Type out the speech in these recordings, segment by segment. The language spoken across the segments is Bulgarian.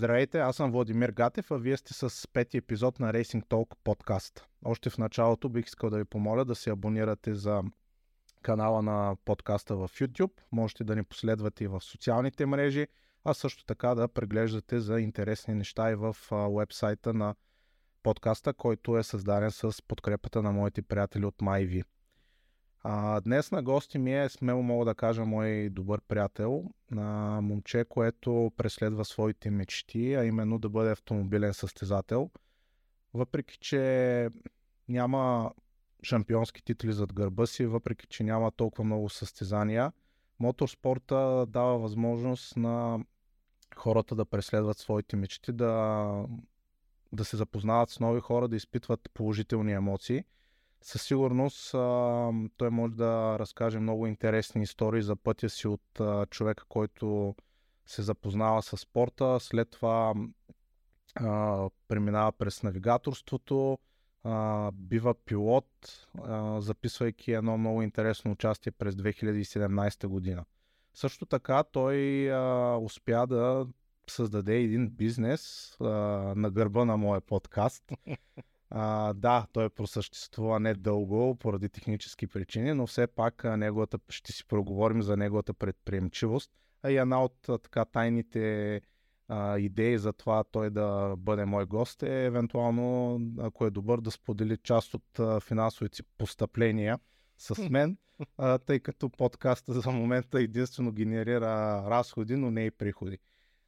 Здравейте, аз съм Владимир Гатев, а вие сте с пети епизод на Racing Talk подкаст. Още в началото бих искал да ви помоля да се абонирате за канала на подкаста в YouTube. Можете да ни последвате и в социалните мрежи, а също така да преглеждате за интересни неща и в вебсайта на подкаста, който е създаден с подкрепата на моите приятели от MyV. А, днес на гости ми е, смело мога да кажа, мой добър приятел, на момче, което преследва своите мечти, а именно да бъде автомобилен състезател. Въпреки, че няма шампионски титли зад гърба си, въпреки, че няма толкова много състезания, моторспорта дава възможност на хората да преследват своите мечти, да, да се запознават с нови хора, да изпитват положителни емоции – със сигурност а, той може да разкаже много интересни истории за пътя си от а, човека, който се запознава с спорта, след това а, преминава през навигаторството, а, бива пилот, а, записвайки едно много интересно участие през 2017 година. Също така той а, успя да създаде един бизнес а, на гърба на моя подкаст. А, да, той просъществува не дълго поради технически причини, но все пак неговата, ще си проговорим за неговата предприемчивост. А и една от така тайните а, идеи за това той да бъде мой гост е евентуално, ако е добър, да сподели част от а, финансовите си постъпления с мен, а, тъй като подкаста за момента единствено генерира разходи, но не и приходи.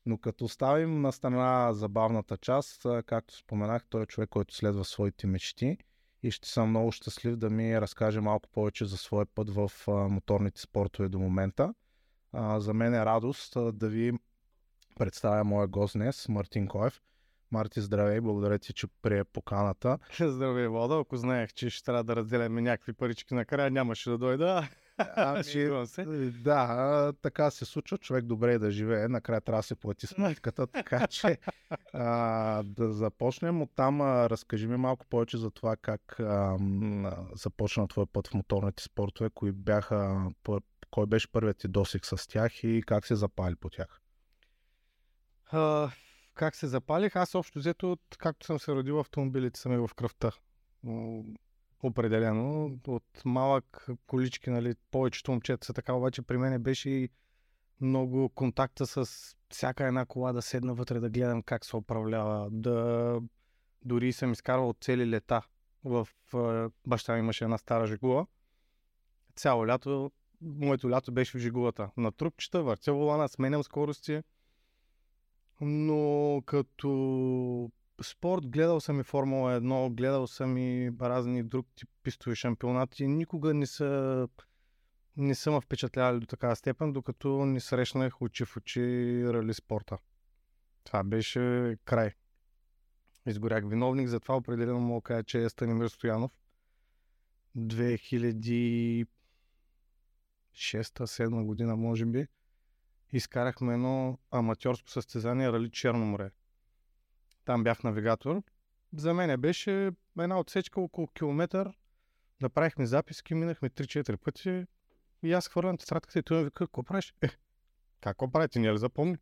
Но като оставим на страна забавната част, както споменах, той е човек, който следва своите мечти и ще съм много щастлив да ми разкаже малко повече за своя път в моторните спортове до момента. За мен е радост да ви представя моя гост днес, Мартин Коев. Марти, здравей, благодаря ти, че прие поканата. Здравей, Владо. Ако знаех, че ще трябва да разделяме някакви парички накрая, нямаше да дойда. Ами, се. Да, така се случва. Човек добре е да живее. Накрая трябва да се плати сметката. така че а, да започнем от там. разкажи ми малко повече за това как а, започна твой път в моторните спортове, кои бяха, кой беше първият ти досик с тях и как се запали по тях? А, как се запалих? Аз общо взето, както съм се родил, автомобилите са ми в кръвта определено. От малък колички, нали, повечето момчета са така, обаче при мен беше и много контакта с всяка една кола, да седна вътре, да гледам как се управлява, да дори съм изкарвал цели лета. В баща ми имаше една стара жигула. Цяло лято, моето лято беше в жигулата. На трупчета, въртя волана, сменям скорости. Но като спорт, гледал съм и Формула 1, гледал съм и разни друг тип пистови шампионати. Никога не са не са впечатлявали до такава степен, докато не срещнах очи в очи рали спорта. Това беше край. Изгорях виновник, затова определено мога да кажа, че е Станимир Стоянов. 2006-2007 година, може би, изкарахме едно аматьорско състезание Рали Черно море. Там бях навигатор. За мен беше една отсечка около километър. Направихме записки, минахме 3-4 пъти. И аз хвърлям тетрадката и той ми вика, какво правиш? Е, какво правите, не ли запомни?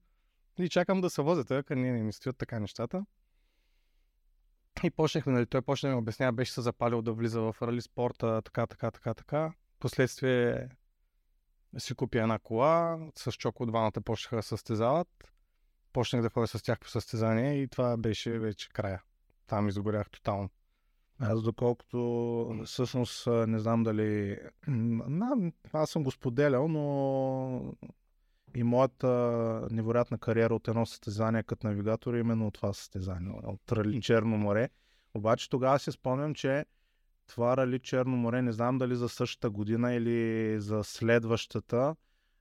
И чакам да се возят, ако не, не ми стоят така нещата. И почнахме, нали, той почна да ми обяснява, беше се запалил да влиза в рали спорта, така, така, така, така. Последствие си купи една кола, с Чоко двамата почнаха да състезават почнах да ходя с тях по състезание и това беше вече края. Там изгорях тотално. Аз доколкото всъщност не знам дали... Аз съм го споделял, но и моята невероятна кариера от едно състезание като навигатор е именно от това състезание, от Рали Черно море. Обаче тогава си спомням, че това Рали Черно море, не знам дали за същата година или за следващата,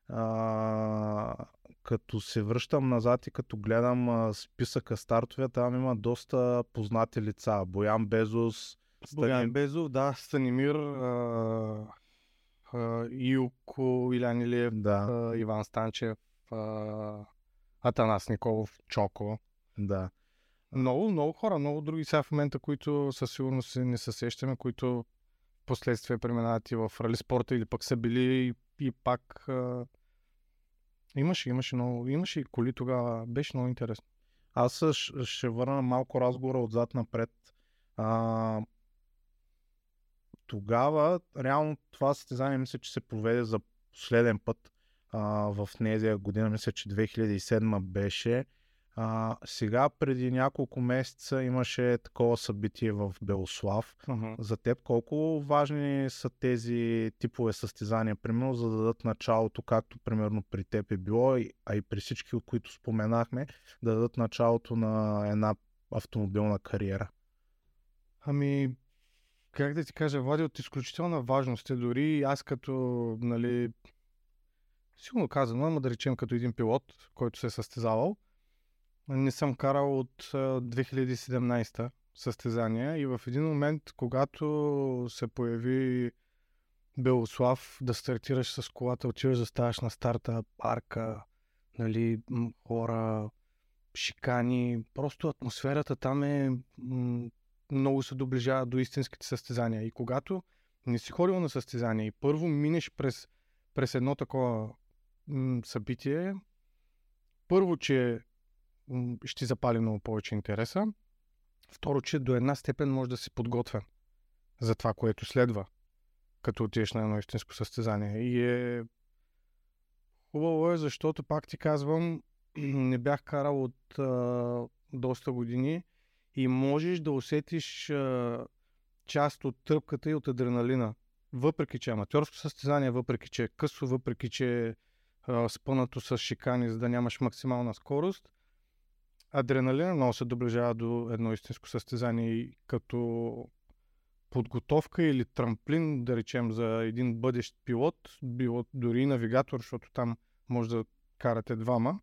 а, като се връщам назад и като гледам а, списъка стартове, там има доста познати лица. Боян Безос, Боян Безов, да, Станимир, а, а, Илко Илян Илиев, да. а, Иван Станчев, а, Атанас Николов, Чоко. Да. Много, много хора, много други сега в момента, които със сигурност не се сещаме, които последствие преминават и в рали спорта или пък са били и, и пак а, Имаше, имаше много. Имаше и коли тогава. Беше много интересно. Аз ще върна малко разговора отзад напред. А, тогава, реално това състезание мисля, че се проведе за последен път а, в Незия година, мисля, че 2007 беше. А, сега, преди няколко месеца, имаше такова събитие в Белослав. Uh-huh. За теб колко важни са тези типове състезания, примерно, за да дадат началото, както примерно при теб е било, а и при всички, от които споменахме, да дадат началото на една автомобилна кариера? Ами, как да ти кажа, Влади, от изключителна важност е дори аз като, нали, сигурно казано, ама да речем като един пилот, който се е състезавал, не съм карал от 2017 състезания и в един момент, когато се появи Белослав, да стартираш с колата, отиваш да ставаш на старта, парка, нали, хора, шикани, просто атмосферата там е много се доближава до истинските състезания. И когато не си ходил на състезания и първо минеш през, през едно такова събитие, първо, че ще запали много повече интереса. Второ, че до една степен може да си подготвен за това, което следва, като отидеш на едно истинско състезание. И е хубаво е, защото пак ти казвам, не бях карал от а, доста години и можеш да усетиш а, част от тръпката и от адреналина. Въпреки, че е аматьорско състезание, въпреки, че е късо, въпреки, че е спънато с шикани, за да нямаш максимална скорост, адреналина много се доближава до едно истинско състезание и като подготовка или трамплин, да речем, за един бъдещ пилот, било дори навигатор, защото там може да карате двама,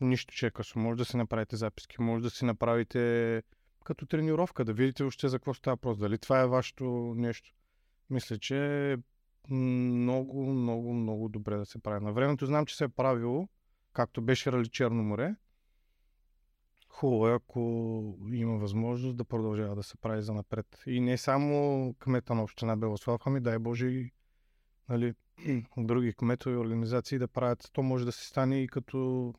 нищо че е късо. Може да си направите записки, може да си направите като тренировка, да видите още за какво става просто. Дали това е вашето нещо. Мисля, че е много, много, много добре да се прави. На времето знам, че се е правило, както беше Рали Черно море, хубаво е, ако има възможност да продължава да се прави за напред. И не само кмета на община Белослав, ами дай Боже и нали, други кметове и организации да правят. То може да се стане и като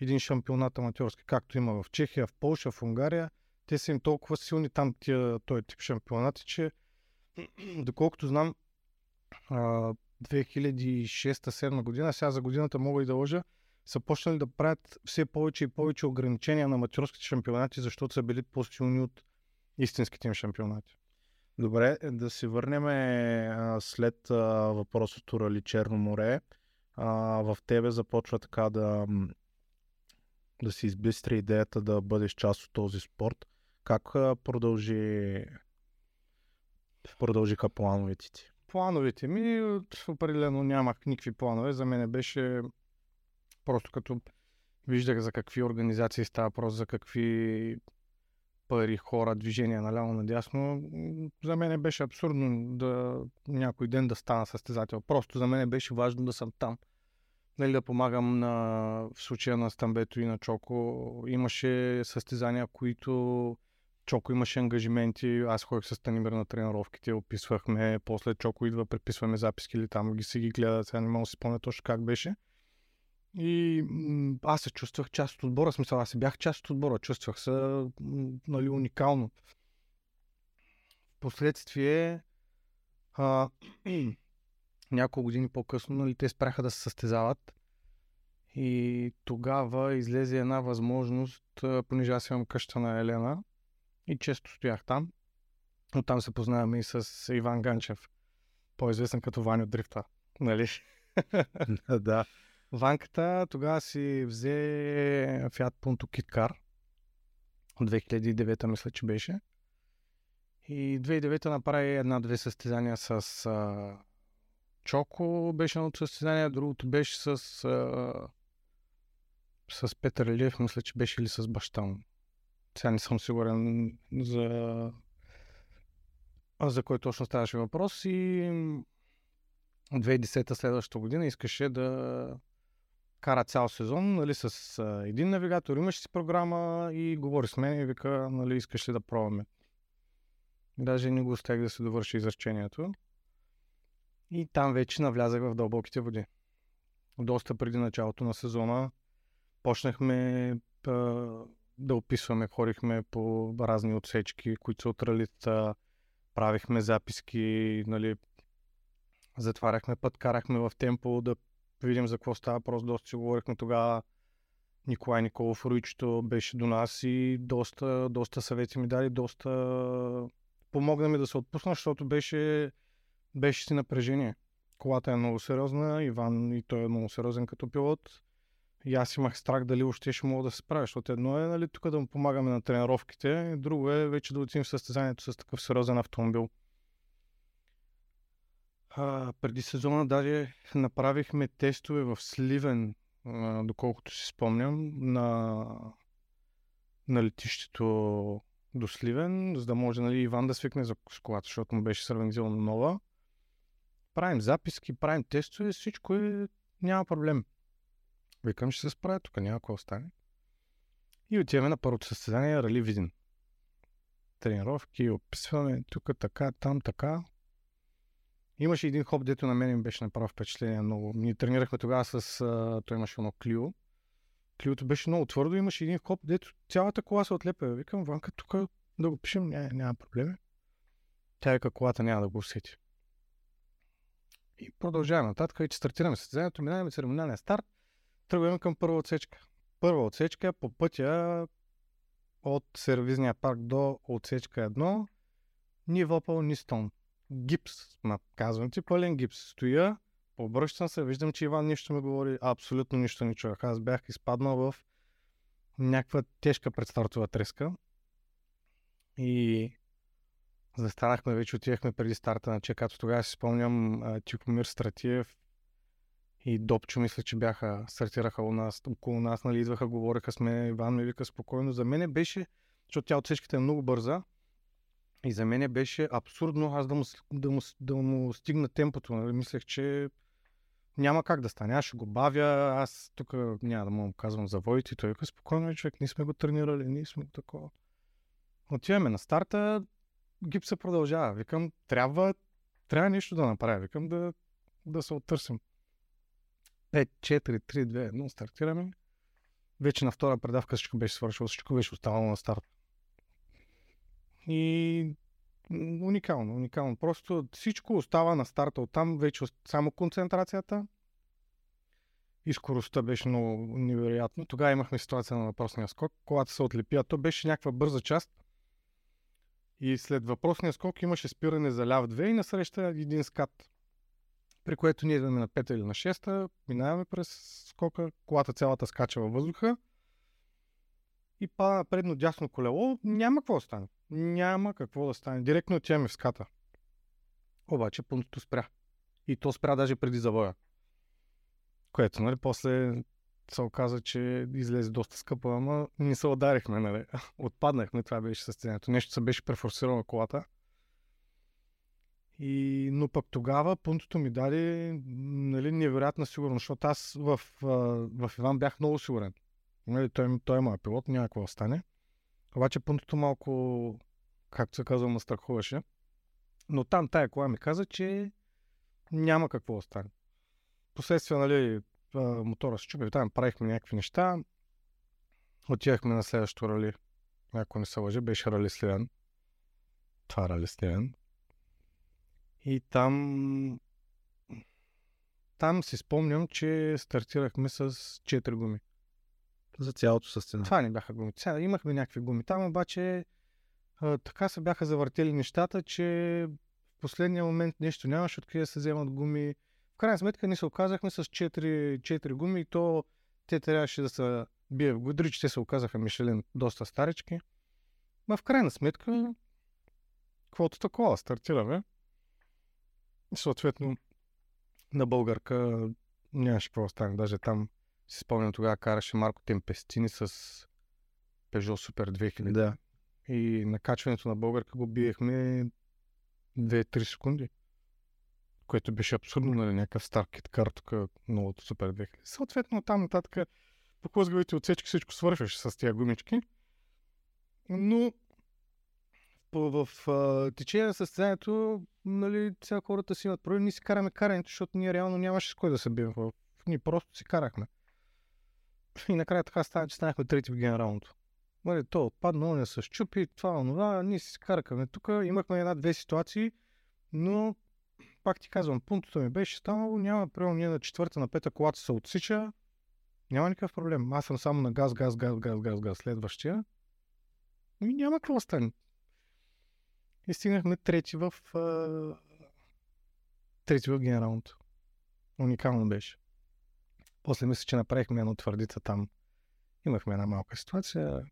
един шампионат аматьорски, както има в Чехия, в Полша, в Унгария. Те са им толкова силни там тия, този тип шампионати, че доколкото знам 2006-2007 година, сега за годината мога и да лъжа, са почнали да правят все повече и повече ограничения на аматьорските шампионати, защото са били по-силни от истинските им шампионати. Добре, да се върнем след въпросът Рали Черно море. А, в тебе започва така да, да си избистри идеята да бъдеш част от този спорт. Как продължи продължиха плановете ти? Плановете ми определено нямах никакви планове. За мен беше Просто като виждах за какви организации става въпрос, за какви пари, хора, движения наляво надясно, за мен беше абсурдно да някой ден да стана състезател. Просто за мен беше важно да съм там. Нали, да помагам на, в случая на Стамбето и на Чоко. Имаше състезания, които Чоко имаше ангажименти, аз ходих с Станимир на тренировките, описвахме, после Чоко идва, преписваме записки или там ги си ги гледат, сега не мога да си спомня точно как беше. И аз се чувствах част от отбора, смисъл, аз се бях част от отбора, чувствах се нали, уникално. Впоследствие, а, няколко години по-късно, нали, те спряха да се състезават. И тогава излезе една възможност, понеже аз имам къща на Елена и често стоях там. Оттам се познаваме и с Иван Ганчев, по-известен като Ваню Дрифта. Нали? да. Ванката тогава си взе Fiat Punto Car. 2009 мисля, че беше. И 2009 направи една-две състезания с а, Чоко, беше едното състезание, другото беше с, а, с Петър Илиев, мисля, че беше или с баща му. Сега не съм сигурен за, за кой точно ставаше въпрос. И 2010 следващата година искаше да кара цял сезон нали, с а, един навигатор, имаш си програма и говори с мен и вика, нали, искаш ли да пробваме. Даже не го успях да се довърши изречението. И там вече навлязах в дълбоките води. Доста преди началото на сезона почнахме а, да описваме. Ходихме по разни отсечки, които са от ралита, правихме записки, нали, затваряхме път, карахме в темпо да видим за какво става. Просто доста си говорихме тогава. Николай Николов Руичето беше до нас и доста, доста съвети ми дали, доста помогна ми да се отпусна, защото беше, беше си напрежение. Колата е много сериозна, Иван и той е много сериозен като пилот. И аз имах страх дали още ще мога да се справя, защото едно е нали, тук да му помагаме на тренировките, друго е вече да отидем в състезанието с такъв сериозен автомобил. Преди сезона даже направихме тестове в Сливен, а, доколкото си спомням, на, на летището до Сливен, за да може нали, Иван да свикне за колата, защото му беше сравнително нова. Правим записки, правим тестове, всичко е, няма проблем. Викам, ще се справя, тук няма какво остане. И отиваме на първото състезание Рали Видин. Тренировки, описваме тук така, там така. Имаше един хоп, дето на мен ми беше направо впечатление много. Ние тренирахме тогава с... А, той имаше едно клио. Клиото беше много твърдо. Имаше един хоп, дето цялата кола се отлепя. Викам, Ванка, тук да го пишем, няма, няма проблеми. Тя вика, колата няма да го усети. И продължаваме нататък. И че стартираме състезанието, минаваме церемониалния старт, тръгваме към първа отсечка. Първа отсечка по пътя от сервизния парк до отсечка 1, ни въпъл, ни стон гипс, казвам ти, пълен гипс. Стоя, обръщам се, виждам, че Иван нищо ми говори, абсолютно нищо не чувах. Аз бях изпаднал в някаква тежка предстартова треска. И застанахме, вече отивахме преди старта на чекато. Тогава си спомням Тихомир Стратиев и Допчо, мисля, че бяха, стартираха у нас, около нас, нали, идваха, говореха с мен, Иван ми вика спокойно. За мен беше, защото тя отсечката е много бърза, и за мен беше абсурдно аз да му, да му, да му стигна темпото. Нали? Мислех, че няма как да стане. Аз ще го бавя, аз тук няма да му казвам за войти. Той вика, спокойно, човек, ние сме го тренирали, ние сме го такова. Отиваме на старта, гипса продължава. Викам, трябва, трябва нещо да направя. Викам да, да се оттърсим. 5, 4, 3, 2, 1, стартираме. Вече на втора предавка всичко беше свършило, всичко беше останало на старт. И уникално, уникално. Просто всичко остава на старта. Оттам вече само концентрацията и скоростта беше много невероятно. Тогава имахме ситуация на въпросния скок. Колата се отлепи, а то беше някаква бърза част. И след въпросния скок имаше спиране за ляв 2 и насреща един скат. При което ние идваме на 5 или на 6, минаваме през скока, колата цялата скача във въздуха и пада на предно дясно колело, няма какво стане. Няма какво да стане. Директно отиваме в ската. Обаче пунктото спря. И то спря даже преди завоя. Което, нали, после се оказа, че излезе доста скъпо, ама не се ударихме, нали. Отпаднахме, това беше състоянието. Нещо се беше префорсирало колата. И, но пък тогава пунктото ми даде нали, невероятна сигурност, защото аз в, в Иван бях много сигурен. Нали, той, той е моят пилот, няма какво да стане. Обаче пунктото малко, както се казва, ме страхуваше. Но там тая кола ми каза, че няма какво да стане. Последствие, нали, мотора се чупи, там правихме някакви неща. Отивахме на следващото рали. Ако не се лъжи, беше рали Сливен. Това рали Сливен. И там там си спомням, че стартирахме с 4 гуми. За цялото състезание. Това не бяха гуми. Сега имахме някакви гуми. Там обаче а, така се бяха завъртели нещата, че в последния момент нещо нямаше откъде да се вземат гуми. В крайна сметка ние се оказахме с 4, 4 гуми и то те трябваше да се бие в годри, че те се оказаха Мишелин доста старички. Ма в крайна сметка, каквото такова, стартираме. Съответно на българка нямаше какво да стане. Даже там си спомням тогава караше Марко Темпестини с Peugeot Super 2000. Да. И накачването на българка го биехме 2-3 секунди. Което беше абсурдно, нали, някакъв стар киткар тук, новото Super 2000. Съответно, там нататък по хлъзгавите отсечки всичко свършваше с тия гумички. Но в, в, течение на състезанието, нали, сега хората си имат проблем, ние си караме карането, защото ние реално нямаше с кой да се бием. Ние просто си карахме. И накрая така стана, че станахме трети в генералното. нали, то отпадна, не се щупи, това, онова, ние си каркаме тук. Имахме една-две ситуации, но пак ти казвам, пунктото ми беше станало, няма, примерно ние на четвърта, на пета колата се отсича, няма никакъв проблем. Аз съм само на газ, газ, газ, газ, газ, газ, следващия. И няма какво стане. И стигнахме трети в а... трети в генералното. Уникално беше. После мисля, че направихме едно твърдица там. Имахме една малка ситуация.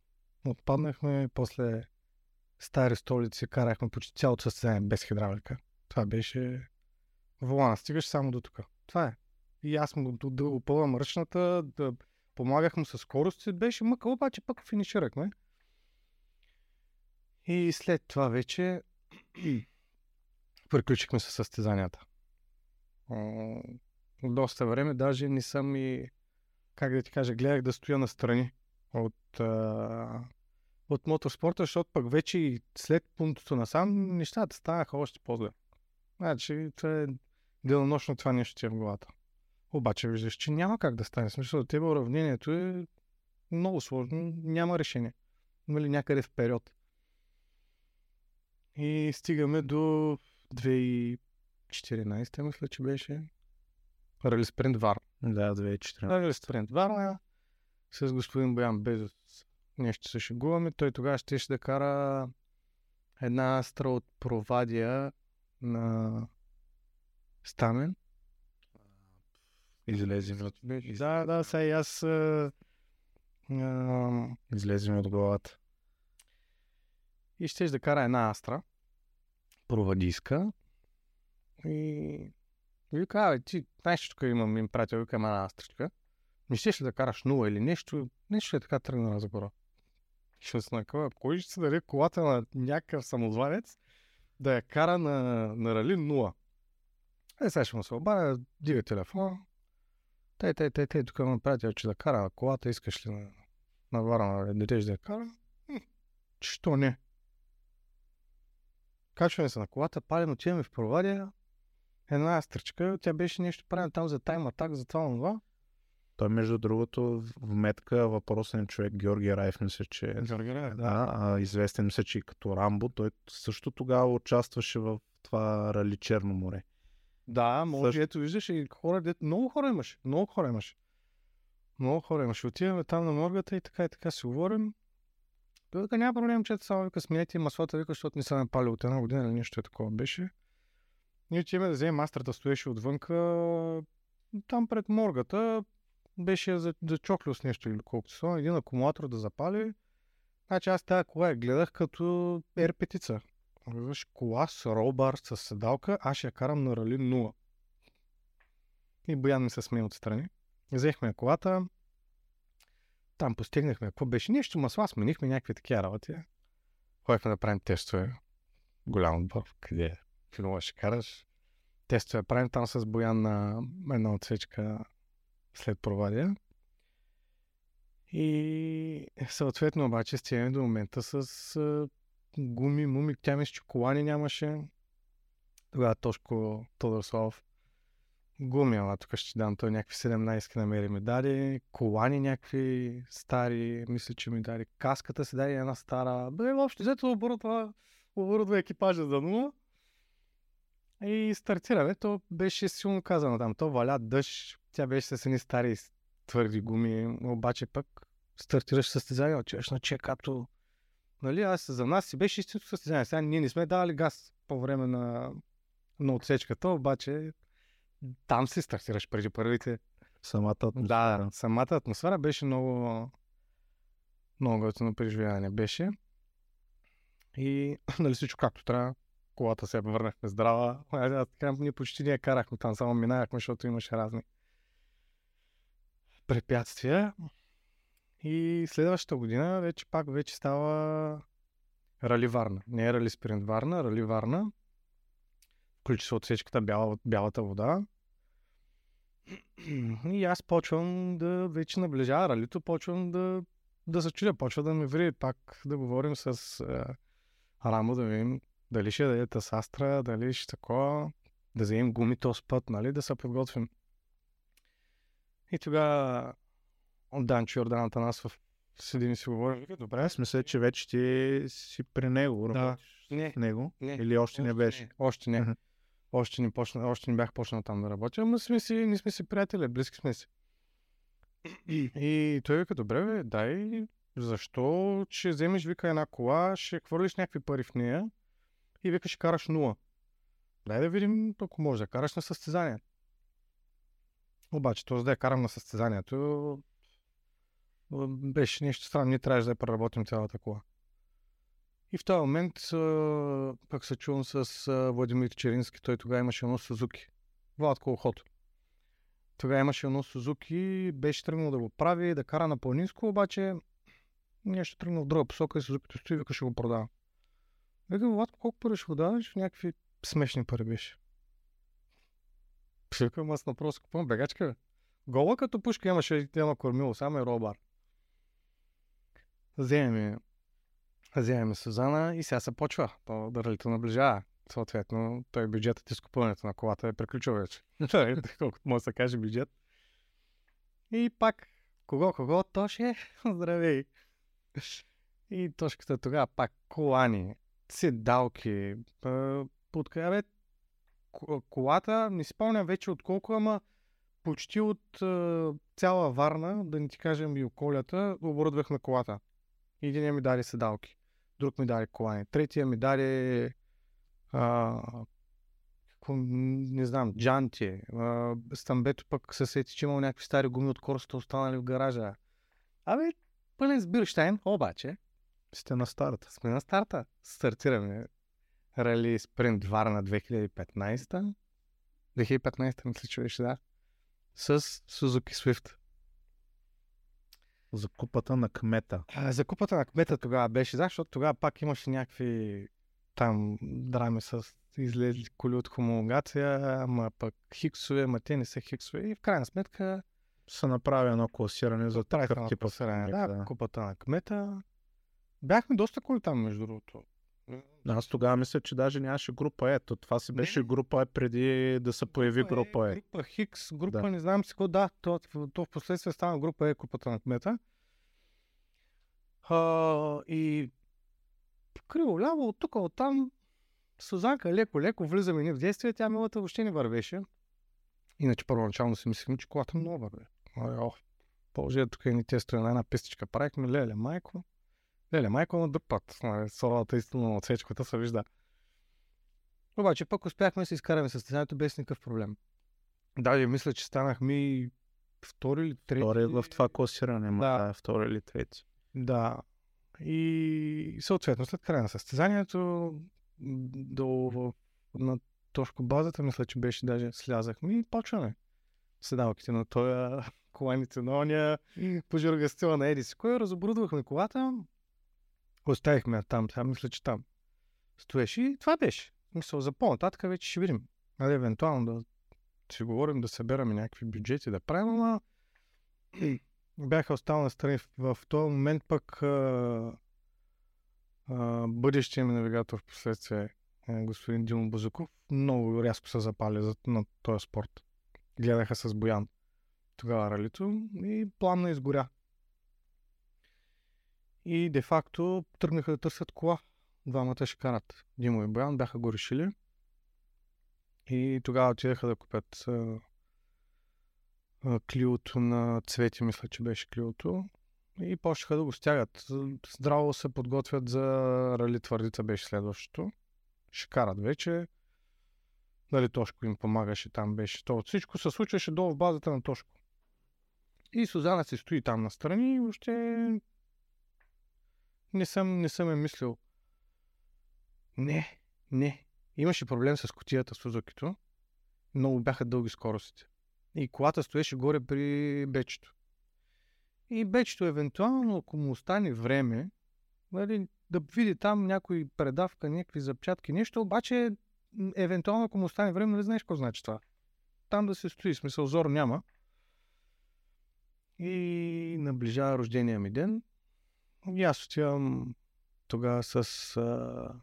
Отпаднахме, после стари столици карахме почти цялото състезание без хидравлика. Това беше волана. Стигаш само до тук. Това е. И аз му да опълвам ръчната, да помагах му с скорост. Беше мъка, обаче пък финиширахме. И след това вече приключихме с състезанията. Доста време даже не съм и, как да ти кажа, гледах да стоя настрани от, а, от моторспорта, защото пък вече и след пунктото насам нещата станаха още по-зле. Значи, това е денонощно това нещо ти е в главата. Обаче виждаш, че няма как да стане. Смисъл, за тебе уравнението е много сложно, няма решение. Има ли някъде в период? И стигаме до 2014, мисля, че беше. Рали Спринт Вар. Да, 2014. Рали Спринт Варна с господин Боян Безос. Нещо се шегуваме. Той тогава ще да кара една астра от Провадия на Стамен. Излезе ми от... Да, да, сега и аз... А, а, Излезе ми от главата. и ще да кара една астра, провадиска. И и вика, абе, ти знаеш, тук имам им пратил, вика, има астричка. Ми щеш да караш нула или нещо, нещо е така тръгна разговора. Ще се накъва, кой ще се даде колата на някакъв самозванец да я кара на, на рали нула. Е, сега ще му се обадя, дига телефона. Те, те, те, те, тук имам приятел, че да кара колата, искаш ли на, на Варна да дадеш да я кара? М, Що не? Качваме се на колата, палим, отиваме в провадия. Една астричка, тя беше нещо правена там за тайм атак, за това, това. Той, между другото, в метка въпросен човек Георги Райф, мисля, че е. Георги Раев, Да, а, известен мисля, че и като Рамбо. Той също тогава участваше в това рали Черно море. Да, може, Също- ето виждаш и хора, дет, много хора имаше, много хора имаше. Много хора имаше. Отиваме там на моргата и така и така си говорим. Той вика, няма проблем, че само вика, сменете маслата, вика, защото не са напали от една година или нещо е такова беше. Ние отиваме да вземем астрата, стоеше отвънка, там пред моргата, беше за, за чоклю с нещо или колкото са, един акумулатор да запали. Значи аз тази кола я гледах като R5. Виж, кола с ролбар, с седалка, аз ще я карам на рали 0. И Боян ми се смее отстрани. Взехме колата, там постигнахме, какво беше нещо, масла, сменихме някакви такива работи. Ходихме да правим тестове. Голям отбор. Къде е? Филма ще караш. Тестове правим там с Боян на една отсечка след провадия. И съответно обаче стигаме до момента с гуми, муми, тя мисля, че колани нямаше. Тогава Тошко Тодорслав гуми, ама тук ще дам той някакви 17 намери ми даде, колани някакви стари, мисля, че ми даде, каската си даде една стара, бе, въобще взето оборудва, оборудва екипажа за нула. И стартираме, то беше силно казано там, то валя дъжд, тя беше с едни стари твърди гуми, обаче пък стартираш състезание, отиваш на чекато. Нали, аз за нас си беше истинско състезание. Сега ние не сме давали газ по време на, на отсечката, обаче там си стартираш преди първите. Самата атмосфера. Да, самата атмосфера беше много, много готино преживяване беше. И нали всичко както трябва. Колата се върнахме здрава. Аз така, ние почти не я карахме там, само минавахме, защото имаше разни препятствия. И следващата година вече пак вече става Рали Варна. Не е Рали Спринт Варна, Рали Варна. Включи се отсечката бяла, бялата вода. И аз почвам да вече наближава ралито, почвам да, да се чудя, почва да ми ври пак да говорим с е, Рамо, да видим дали ще даде тасастра, дали ще такова, да вземем гуми този път, нали, да се подготвим. И тогава Данчо Йордан Атанасов седим и си говорим. Вика, добре, Аз мисля, че вече ти си при него, Да. работиш Не, с него. не. Или още не беше. Не, още не. Още не, почна, още не бях почнал там да работя, ама сме си, ние сме си приятели, близки сме си. И той вика, добре, бе, дай, защо ще вземеш, вика, една кола, ще хвърлиш някакви пари в нея и вика, ще караш нула. Дай да видим, ако може да караш на състезание. Обаче, този да я карам на състезанието, беше нещо странно. Ние трябваше да я преработим цялата кола. И в този момент пък се чувам с Владимир Черински. Той тогава имаше едно Сузуки. Влад Колхото. Тогава имаше едно Сузуки, беше тръгнал да го прави, да кара на планинско, обаче нещо тръгнал в друга посока и Сузукито стои вика ще го продава. Викам, Влад, колко пари ще го даваш? Някакви смешни пари беше. Викам, аз направо си купувам бегачка, бе. Гола като пушка имаше едно кормило, само и робар. Вземе Вземем Сузана и сега се почва. То дървито наближава. Съответно, той бюджетът и скупуването на колата е приключил вече. Колкото може да се каже бюджет. И пак, кого, кого, Тоше, здравей. И точката тогава пак колани, седалки, ко- колата, не спомням вече от колко, ама почти от а, цяла Варна, да не ти кажем и околята, оборудвахме колата. Един ми даде седалки, друг ми даде колани, третия ми даде а, не знам, джанти. Стамбето пък се сети, че имал някакви стари гуми от Корсата останали в гаража. Абе, пълен с Бирштайн, обаче Сте на старта. сме на старта. Стартираме Рали Спринт Варна 2015. 2015 мисля, че беше, да. С Suzuki Swift. За купата на кмета. А, за купата на кмета тогава беше, защото тогава пак имаше някакви там драми с излезли коли от хомологация, ама пък хиксове, ама те не са хиксове. И в крайна сметка Се направи едно класиране за такъв тип да, да. купата на кмета. Бяхме доста коли там, между другото. Аз тогава мисля, че даже нямаше група Е. То това си беше не. група Е преди да се появи група Е. Група Хикс, група Да. не знам си какво, да, то, то в последствие стана група Е, купата на кмета. А, и криво ляво, от тук, от там, Сузанка леко-леко влизаме ни в действие, тя милата въобще не вървеше. Иначе първоначално си мислихме, че колата много върви. Ай, ох, Положи тук и ни тестове на една пистичка правихме, леле майко. Леле майко на друг път. Нали, Суровата истина на отсечката се вижда. Обаче пък успяхме да се изкараме състезанието без никакъв проблем. Даже мисля, че станахме и втори или трети. Втори в това класиране, Да. да. втори или трети. Да. И съответно след края на състезанието до на точко базата, мисля, че беше даже слязахме и почваме. Седалките на тоя, коланите на оня, пожурга стила на Еди си. Кой разоборудвахме колата, оставихме я там, сега мисля, че там стоеше и това беше. Мисля, за по-нататък вече ще видим. Нали, евентуално да си говорим, да събираме някакви бюджети, да правим, ама бяха останали настрани. В, в този момент пък а, а, бъдещия ми навигатор в последствие, е, господин Димо Бузуков, много рязко се запали за, на този спорт. Гледаха с Боян тогава ралито и пламна изгоря. И де-факто тръгнаха да търсят кола. Двамата ще карат. Димо и Боян бяха го решили. И тогава отидаха да купят а, Клиото на Цвети, мисля, че беше Клиото. И почнаха да го стягат. Здраво се подготвят за Рали Твърдица беше следващото. Ще карат вече. Дали Тошко им помагаше, там беше. То всичко се случваше долу в базата на Тошко. И Сузана си стои там настрани и въобще не съм, не съм е мислил. Не, не. Имаше проблем с котията Сузукито. Много бяха дълги скоростите. И колата стоеше горе при бечето. И бечето, евентуално, ако му остане време, нали, да види там някой предавка, някакви запчатки, нещо, обаче, евентуално, ако му остане време, нали знаеш какво значи това? Там да се стои, смисъл, зор няма. И наближава рождения ми ден. И аз отивам тогава с а,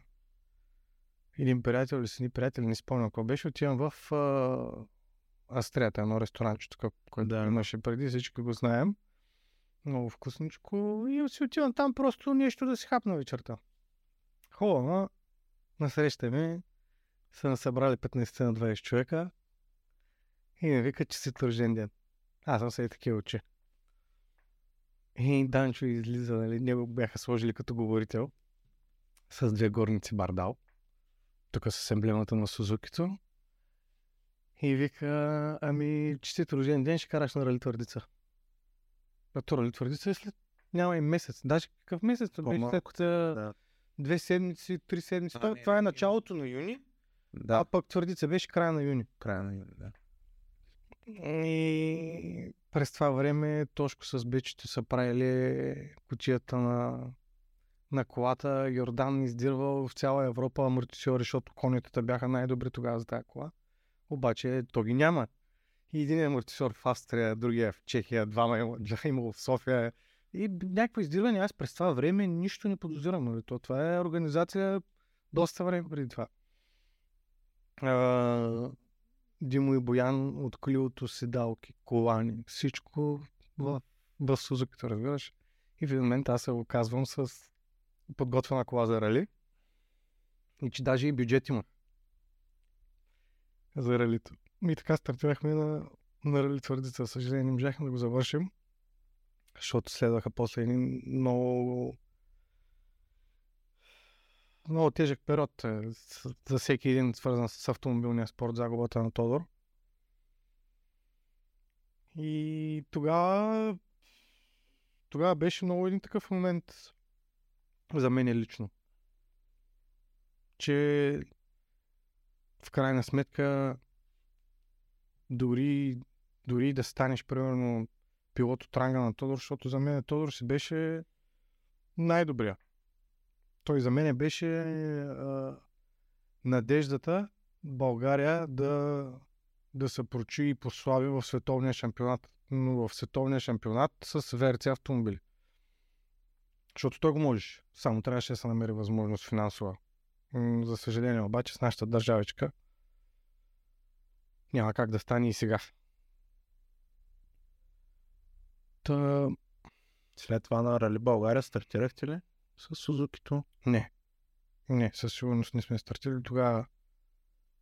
един приятел или с едни приятели, не спомням какво беше, отивам в а, Астрията, едно ресторанче тук, което Да. имаше преди, всички го знаем. Много вкусничко. И си отивам там просто нещо да си хапна вечерта. Хубаво, насреща ми са насъбрали 15 на 20 човека и ми викат, че си тържен ден. Аз съм се и такива очи. И Данчо излиза, нали, него бяха сложили като говорител с две горници бардал. Тук с емблемата на Сузукито. И вика, ами, честит рожден ден, ще караш на Рали Твърдица. А то Рали Твърдица е след няма и месец. Даже какъв месец? Беше след да. две седмици, три седмици. А, това, не, това е началото на юни. Да. А пък Твърдица беше края на юни. Края на юни, да. И през това време Тошко с бичите са правили кучията на, на колата. Йордан издирвал в цяла Европа амортисьори, защото конитата бяха най-добри тогава за тази кола. Обаче то ги няма. И един амортисьор в Австрия, другия в Чехия, двама има, имало в София. И някакво издирване, аз през това време нищо не подозирам. Нали? То, това е организация доста време преди това. Димо и Боян от колилото седалки, колани, всичко в, в Сузуката, разбираш. И в един момент аз се оказвам с подготвена кола за рали. И че даже и бюджет има за ралито. И така стартирахме на, на рали твърдица. Съжаление, не можахме да го завършим, защото следваха после един много много тежък период е за всеки един свързан с автомобилния спорт, загубата на Тодор. И тогава тогава беше много един такъв момент за мен лично. Че в крайна сметка дори, дори да станеш примерно пилот от ранга на Тодор, защото за мен Тодор си беше най-добрия той за мен беше а, надеждата България да, да се прочи и послави в световния шампионат. Но в световния шампионат с ВРЦ автомобили. Защото той го можеш. Само трябваше да се намери възможност финансова. За съжаление обаче с нашата държавичка няма как да стане и сега. Та... След това на Рали България стартирахте ли? С Сузукито? Не. Не, със сигурност не сме стартили. Тогава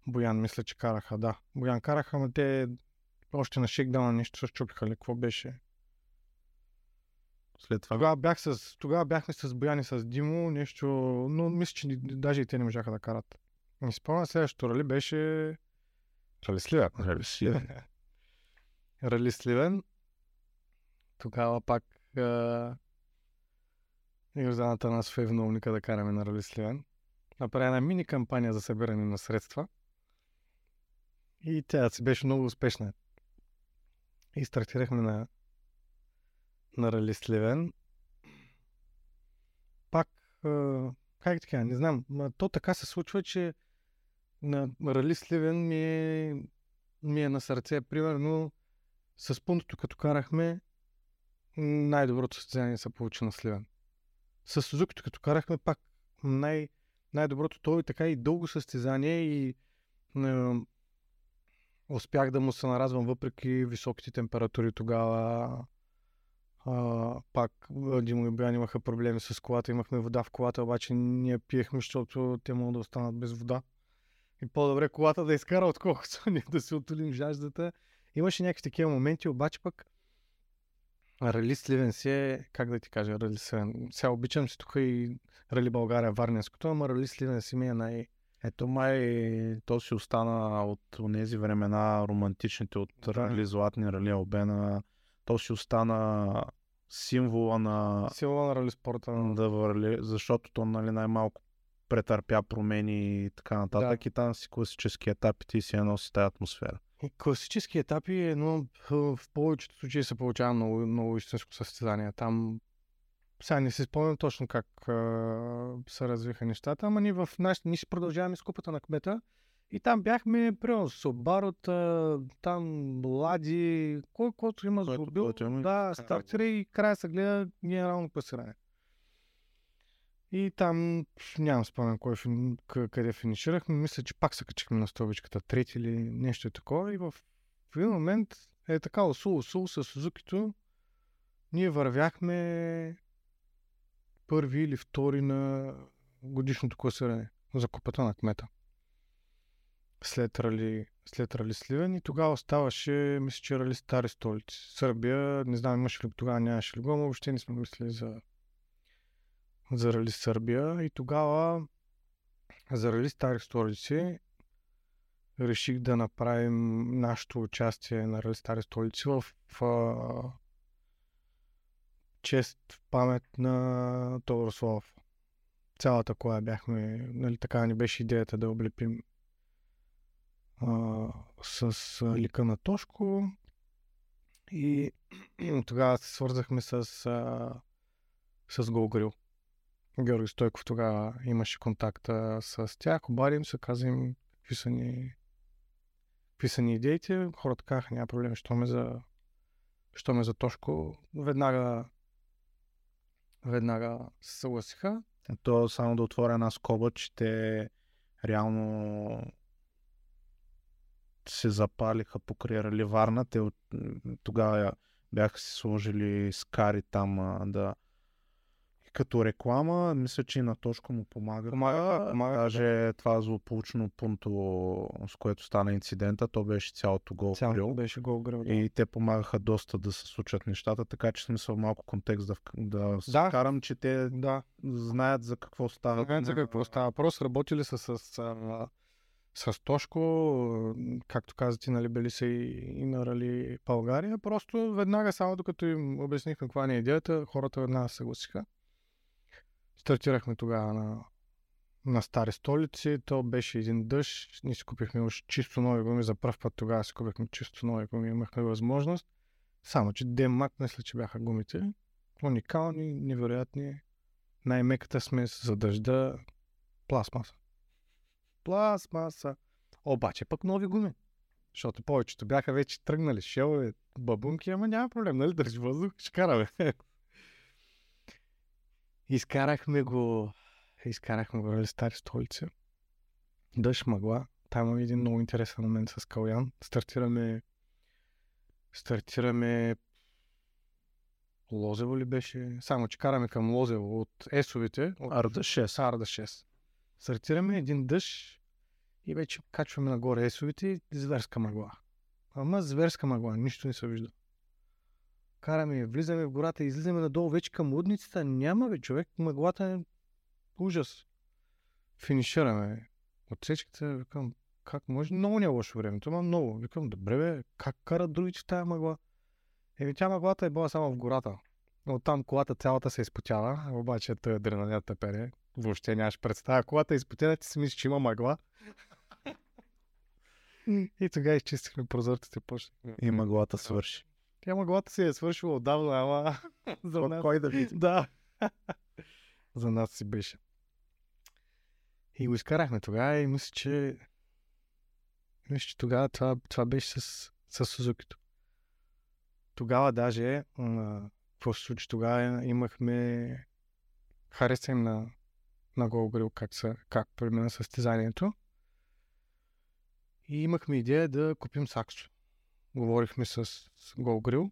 Боян мисля, че караха, да. Боян караха, но те още на шейкдауна нещо се чупиха ли, какво беше. След това. Тогава, бях с, тогава бяхме с Боян и с Димо, нещо, но мисля, че даже и те не можаха да карат. Не спомням, следващото рали беше Рали Сливен. Рали Сливен. Рали Сливен. Тогава пак Йорданата нас е виновника да караме на Рали Сливен. Направи една мини кампания за събиране на средства. И тя си беше много успешна. И стартирахме на, на Рали Сливен. Пак, как така, не знам, то така се случва, че на Рали Сливен ми е, ми е на сърце. Примерно с пунктото, като карахме, най-доброто състезание се получи на Сливен с Сузукито, като карахме пак най- най-доброто, то и така и дълго състезание и е, успях да му се наразвам въпреки високите температури тогава. А, пак Димо и Боян имаха проблеми с колата, имахме вода в колата, обаче ние пиехме, защото те могат да останат без вода. И по-добре колата да изкара, отколкото ние да се отолим жаждата. Имаше някакви такива моменти, обаче пък Рали Сливен си е, как да ти кажа, Рали Сливен. Сега обичам си тук и Рали България, Варненското, ама Рали Сливен си ми е най... Ето май, то си остана от тези времена романтичните, от да. Рали Златни, Рали Албена. То си остана символа на... Символа на рали спорта. Да, рали, защото то нали, най-малко претърпя промени и така нататък. Да. И там си класически етапи и си я носи тази атмосфера. Класически етапи, но в повечето случаи се получава много, много истинско състезание. Там сега не си спомням точно как а, се развиха нещата, ама ние в нашите, ние си продължаваме с купата на кмета и там бяхме, примерно, Собарота, там Лади, кой който има злобил, да, стартира и края се гледа генерално класиране. И там нямам спомен кой, къде финиширахме. Мисля, че пак се качихме на стълбичката трети или нещо е такова. И в един момент е така усул, усул с Сузукито. Ние вървяхме първи или втори на годишното класиране за купата на кмета. След рали, след рали Сливен и тогава ставаше, мисля, че рали Стари столици. Сърбия, не знам имаше ли тогава, нямаше ли го, но въобще не сме мислили за, за рали Сърбия. И тогава за рали Стари столици реших да направим нашето участие на рали Стари столици в, в чест в памет на Тодор Славов. Цялата кола бяхме, нали така ни беше идеята да облепим а, с лика на Тошко и тогава се свързахме с, а, с Голгрил. Георги Стойков тогава имаше контакта с тях, обадим се, казвам какви са ни, какви са ни идеите. Хората казаха, няма проблем, що ме за, що ме за Тошко. Веднага веднага се съгласиха. То само да отворя една скоба, че те реално се запалиха покрай Рали Варна. Те от, тогава бяха си сложили скари там а, да като реклама, мисля, че и на Тошко му помага. Помага, помага. Даже да. това злополучно пунто, с което стана инцидента, то беше цялото гол Цялото беше гол. Да. И те помагаха доста да се случат нещата, така че смисъл малко контекст да, да, да. карам, че те да. знаят за какво става. Знаят за какво става. Просто работили са с, с, с Тошко, както казати, нали, били са и, и нарали България. Просто веднага, само докато им обяснихме каква ни е идеята, хората веднага се съгласиха. Стартирахме тогава на, на стари столици. То беше един дъжд. Ние си купихме уж чисто нови гуми. За първ път тогава си купихме чисто нови гуми. Имахме възможност. Само, че Демак, мисля, че бяха гумите. Уникални, невероятни. Най-меката сме за дъжда пластмаса. Пластмаса. Обаче пък нови гуми. Защото повечето бяха вече тръгнали шелове, бабунки, ама няма проблем, нали? Държи въздух, ще караме. Изкарахме го, изкарахме го в Стари столица. Дъжд мъгла. Там има един много интересен момент с Калян. Стартираме стартираме Лозево ли беше? Само, че караме към Лозево от Есовите. От Арда 6. Арда 6. Стартираме един дъжд и вече качваме нагоре Есовите и зверска мъгла. Ама зверска мъгла, нищо не се вижда караме, влизаме в гората, излизаме надолу вече към лудницата. Няма бе, човек, мъглата е ужас. Финишираме отсечката, викам, как може? Много не е лошо времето, ама много. Викам, добре бе, как карат другите в тая мъгла? Еми тя мъглата е била само в гората. Оттам колата цялата се изпотява, обаче той адреналинът пере. Въобще нямаш представа. Колата е изпотяна, ти си мислиш, че има мъгла. и тогава изчистихме прозорците, почнахме. И мъглата свърши. Тя мъглата си е свършила отдавна, ама за нас... Кой да види? Да. за нас си беше. И го изкарахме тогава и мисля, че мисля, че тогава това, това беше с, с Сузукито. Тогава даже, какво се случи тогава, имахме хареса им на, на Голгрил как, са, как премина състезанието. И имахме идея да купим саксо говорихме с GoGrill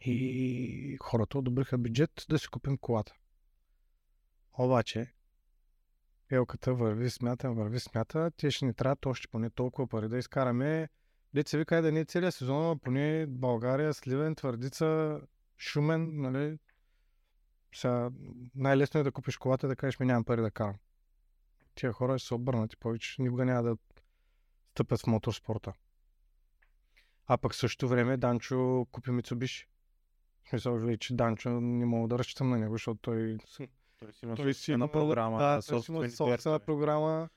и хората одобриха бюджет да си купим колата. Обаче, елката върви, смята, върви, смята, те ще ни трябват още поне толкова пари да изкараме. Деца вика да не е целият сезон, но поне България, Сливен, Твърдица, Шумен, нали? Сега, най-лесно е да купиш колата и да кажеш ми нямам пари да карам. Тия хора ще се обърнат и повече никога няма да стъпят в моторспорта. А пък също време Данчо купи Мицубиши. В смисъл, че Данчо не мога да разчитам на него, защото той... Той си има той си има програма. Да, той си има собствена програма.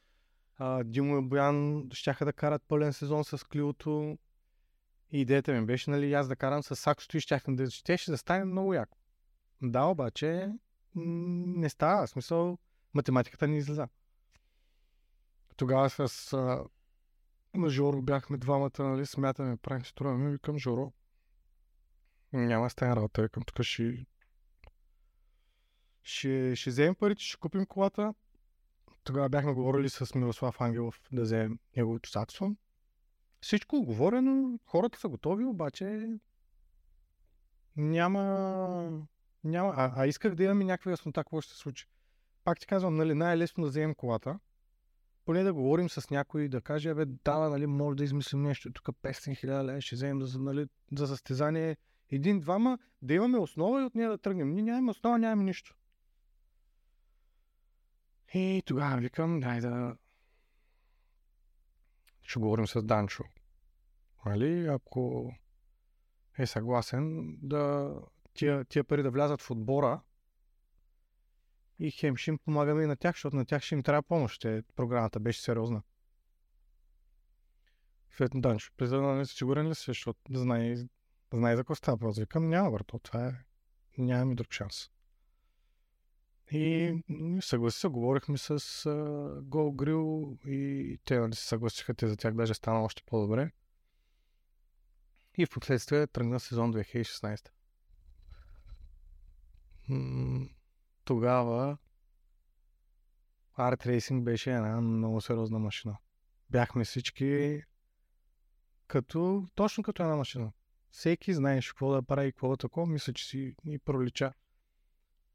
А, Димо и Боян щяха да карат пълен сезон с Клиото. И идеята ми беше, нали, аз да карам с Саксото и щях да... Ще, да стане много яко. Да, обаче не става. В смисъл, математиката не излиза. Тогава с на Жоро бяхме двамата, нали, смятаме, правим строя ми, викам Жоро. Няма стане работа, викам, тук ще... Ще, ще вземем парите, ще купим колата. Тогава бяхме говорили с Мирослав Ангелов да вземем неговото саксон. Всичко оговорено, хората са готови, обаче няма, няма, а, а исках да имаме някаква яснота какво ще се случи. Пак ти казвам, нали, най-лесно да вземем колата, поне да говорим с някой, да каже, бе, да, нали, може да измислим нещо, тук 500 хиляди лева ще вземем за, нали, за състезание един-двама, да имаме основа и от нея да тръгнем. Ние нямаме основа, нямаме нищо. И тогава викам, дай да ще говорим с Данчо. Нали, ако е съгласен да тия, тия пари да влязат в отбора и хем ще им помагаме и на тях, защото на тях ще им трябва помощ. Те, програмата беше сериозна. Фет Данчо, президент, не си сигурен ли си, защото да знае, да знае за какво става въпрос. Викам, няма върто, това е, нямаме друг шанс. И съгласи се, говорихме с uh, Go Grill и те нали, се съгласиха, те за тях даже стана още по-добре. И в последствие тръгна сезон 2016. Тогава Art Racing беше една много сериозна машина. Бяхме всички като, точно като една машина. Всеки знаеше какво да прави какво да такова. Мисля, че си и пролича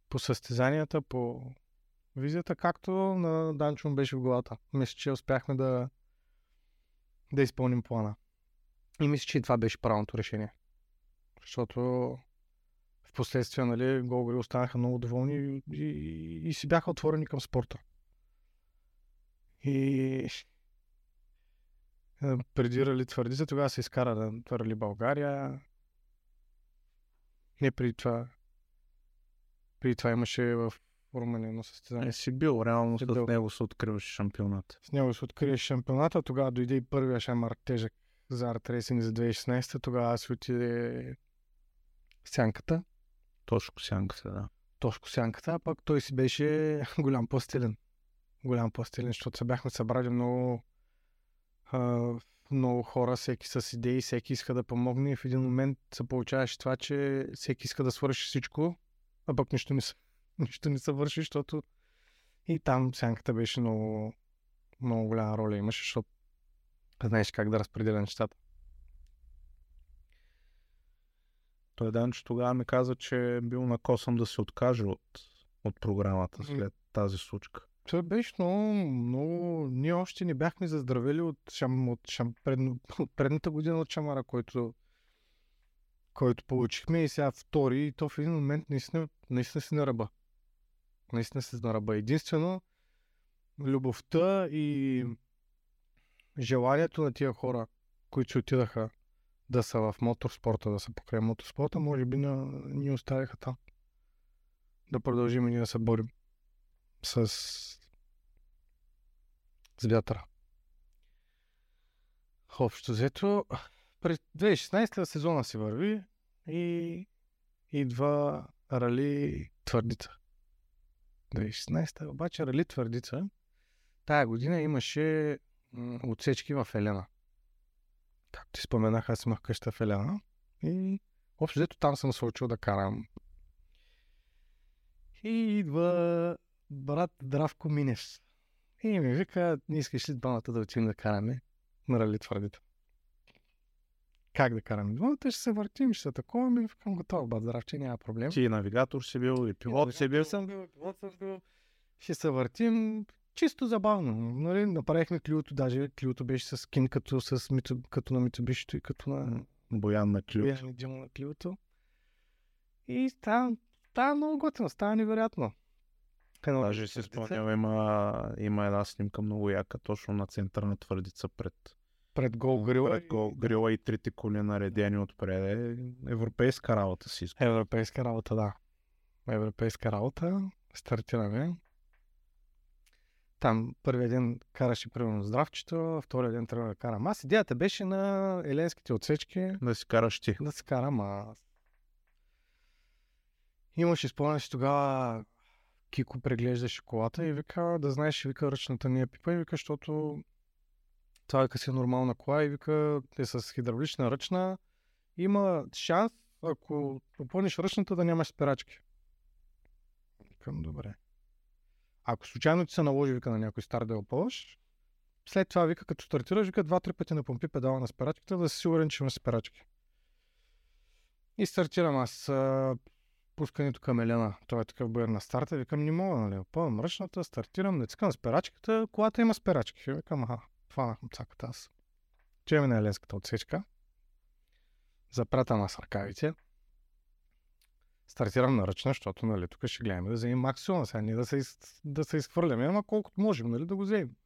по състезанията, по визията, както на Данчо беше в главата. Мисля, че успяхме да, да изпълним плана. И мисля, че и това беше правилното решение. Защото в последствие, нали, Голгори останаха много доволни и, и, и си бяха отворени към спорта. И преди Рали твърдица, тогава се изкара да Рали България. Не преди това при това имаше в Румъния едно състезание. Е, си бил, реално с бил. него се откриваше шампионат. С него се откриваше шампионата, тогава дойде и първия шамар тежък за арт за 2016, тогава се отиде сянката. Тошко сянката, да. Тошко сянката, пък той си беше голям по-стилен. Голям по-стилен, защото се бяхме събрали много, много хора, всеки с идеи, всеки иска да помогне и в един момент се получаваше това, че всеки иска да свърши всичко, а пък нищо не, нищо не се върши, защото и там сянката беше много, много голяма роля имаше, защото знаеш как да разпределя нещата. Той Данчо тогава ми каза, че е бил накосан да се откаже от, от програмата след тази случка. Това беше много, много... Ние още не бяхме заздравели от, шам, от, шам, пред, от предната година от Шамара, който който получихме и сега втори, и то в един момент наистина, наистина си на ръба. Наистина си на ръба. Единствено, любовта и желанието на тия хора, които отидаха да са в моторспорта, да са покрай моторспорта, може би на, ни оставиха там. Да продължим и ние да се борим с, с вятъра. Общо взето, през 2016 сезона си върви и идва Рали Твърдица. 2016 обаче Рали Твърдица тая година имаше отсечки в Елена. Както ти споменах, аз имах къща в Елена и общо взето там съм се учил да карам. И идва брат Дравко Минес. И ми вика, не искаш ли двамата да отидем да караме на Рали Твърдица? как да караме двамата, ще се въртим, ще се такова, ми викам готов, бат здравче, няма проблем. Ти навигатор си бил и пилот си бил. съм бил, пилот съм бил. Ще се въртим, чисто забавно. Нали? Направихме клюто, даже клюто беше с кин, като, с, мито, като на Митсубишито и като на Боян на клюто. Боян Димо на клюто. И става, става много готино, става невероятно. Едно Даже си спомням, има, има една снимка много яка, точно на центъра на твърдица пред пред гол грила. Пред гол грила и трите коли наредени отпред. Е европейска работа си. Европейска работа, да. Европейска работа. Стартираме. Там първия ден караше примерно здравчето, втория ден трябва да карам аз. Идеята беше на еленските отсечки. Да си караш ти. Да си карам аз. Имаше спомняш тогава Кико преглеждаше колата и вика, да знаеш, вика ръчната ми е пипа и вика, защото това вика си е нормална кола и вика е с хидравлична ръчна. Има шанс, ако попълниш ръчната, да нямаш спирачки. Викам, добре. Ако случайно ти се наложи, вика на някой стар да я след това вика, като стартираш, вика два-три пъти на помпи педала на спирачката, да си сигурен, че има спирачки. И стартирам аз а, пускането към Елена. Той е такъв бър на старта. Викам, не мога, нали? Пълна мръчната, стартирам, не цъкам спирачката, колата има спирачки. Викам, аха, фанах цаката аз. Чеме на еленската отсечка. Запратам аз ръкавите. Стартирам на ръчна, защото нали, тук ще гледаме да вземем максимум, сега ние да се, из- да се изхвърляме, ама колкото можем, нали, да го вземем.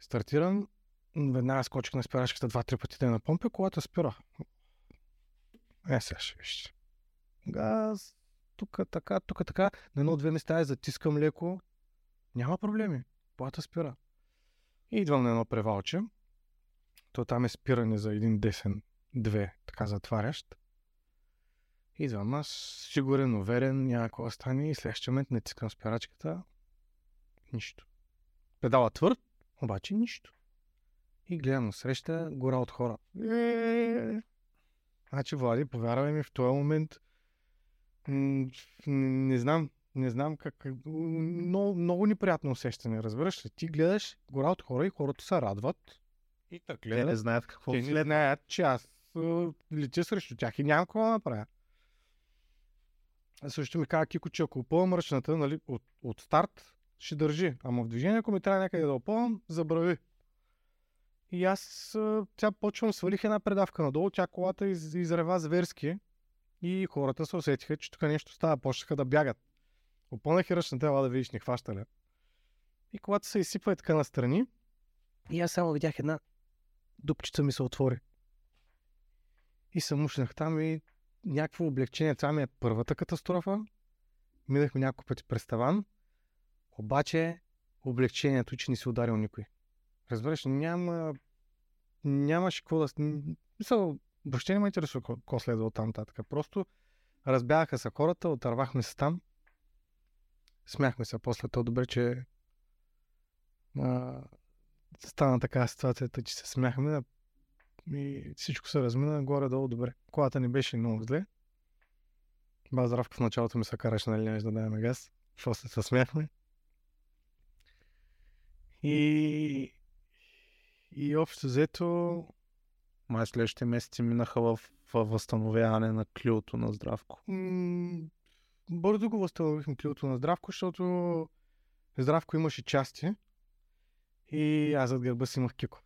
Стартирам, веднага скочих на спирачката два-три пъти да я напомпя, колата спира. Е, сега ще вижте. Газ, тук така, тук така. На едно-две места я затискам леко. Няма проблеми. Колата спира. И идвам на едно превалче. То там е спиране за един десен, две, така затварящ. Идвам аз, сигурен, уверен, няма какво да стане и следващия момент не цикам спирачката. Нищо. Педала твърд, обаче нищо. И гледам на среща гора от хора. Значи, Влади, повярвай ми, в този момент м, не знам, не знам как, много, много неприятно усещане, разбираш ли? Ти гледаш гора от хора и хората се радват. И така Те не гледат. знаят какво Те не знаят, че аз летя срещу тях и нямам какво да направя. Също ми каза Кико, че ако опълвам ръчната, нали, от, от старт, ще държи. Ама в движение, ако ми трябва някъде да опълвам, забрави. И аз тя почвам, свалих една предавка надолу, тя колата из, изрева зверски и хората се усетиха, че тук нещо става, почнаха да бягат. Опълнах и ръчната, ела да видиш, не хваща ли. И колата се изсипва и така настрани. И аз само видях една дупчица ми се отвори. И се мушнах там и някакво облегчение. Това ми е първата катастрофа. Минахме няколко пъти през таван. Обаче облегчението, че не си ударил никой. Разбираш, няма... Нямаше какво да... Мисъл, въобще не ме интересува какво- следва от там нататък. Просто разбягаха се хората, отървахме се там. Смяхме се после то добре, че а, стана така ситуацията, че се смяхме и всичко се размина горе-долу добре. Колата ни беше много зле. Ба в началото ми се караше на линия да даваме газ. После се смяхме. И, и общо взето Май следващите месеци минаха в, в възстановяване на клюто на Здравко. м- бързо го възстановихме клюто на Здравко, защото Здравко имаше части и аз зад гърба си имах Кико.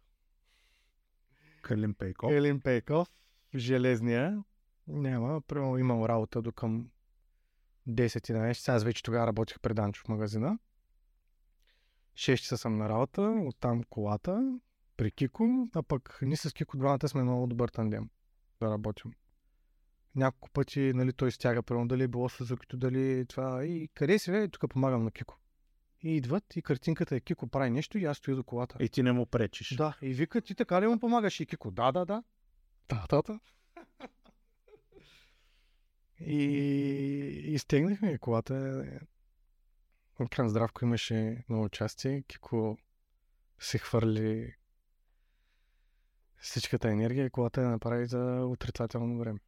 Калин Пейков. Елин Пейков, железния, няма, примерно имам работа до към 10-11 часа. Аз вече тогава работих при Данчо в магазина. 6 часа съм на работа, оттам колата, при Кико, а пък ние с Кико двамата сме много добър тандем да работим. Няколко пъти, нали, той стяга, примерно, дали е било Сузукито, дали това. И къде си, бе? Тук помагам на Кико. И идват и картинката е Кико прави нещо и аз стоя до колата. И ти не му пречиш. Да, и вика, ти така ли му помагаш? И Кико, да, да, да. Да, да, да. И, и стегнахме колата. Кран Здравко имаше много участие. Кико се хвърли всичката енергия и колата я направи за отрицателно време.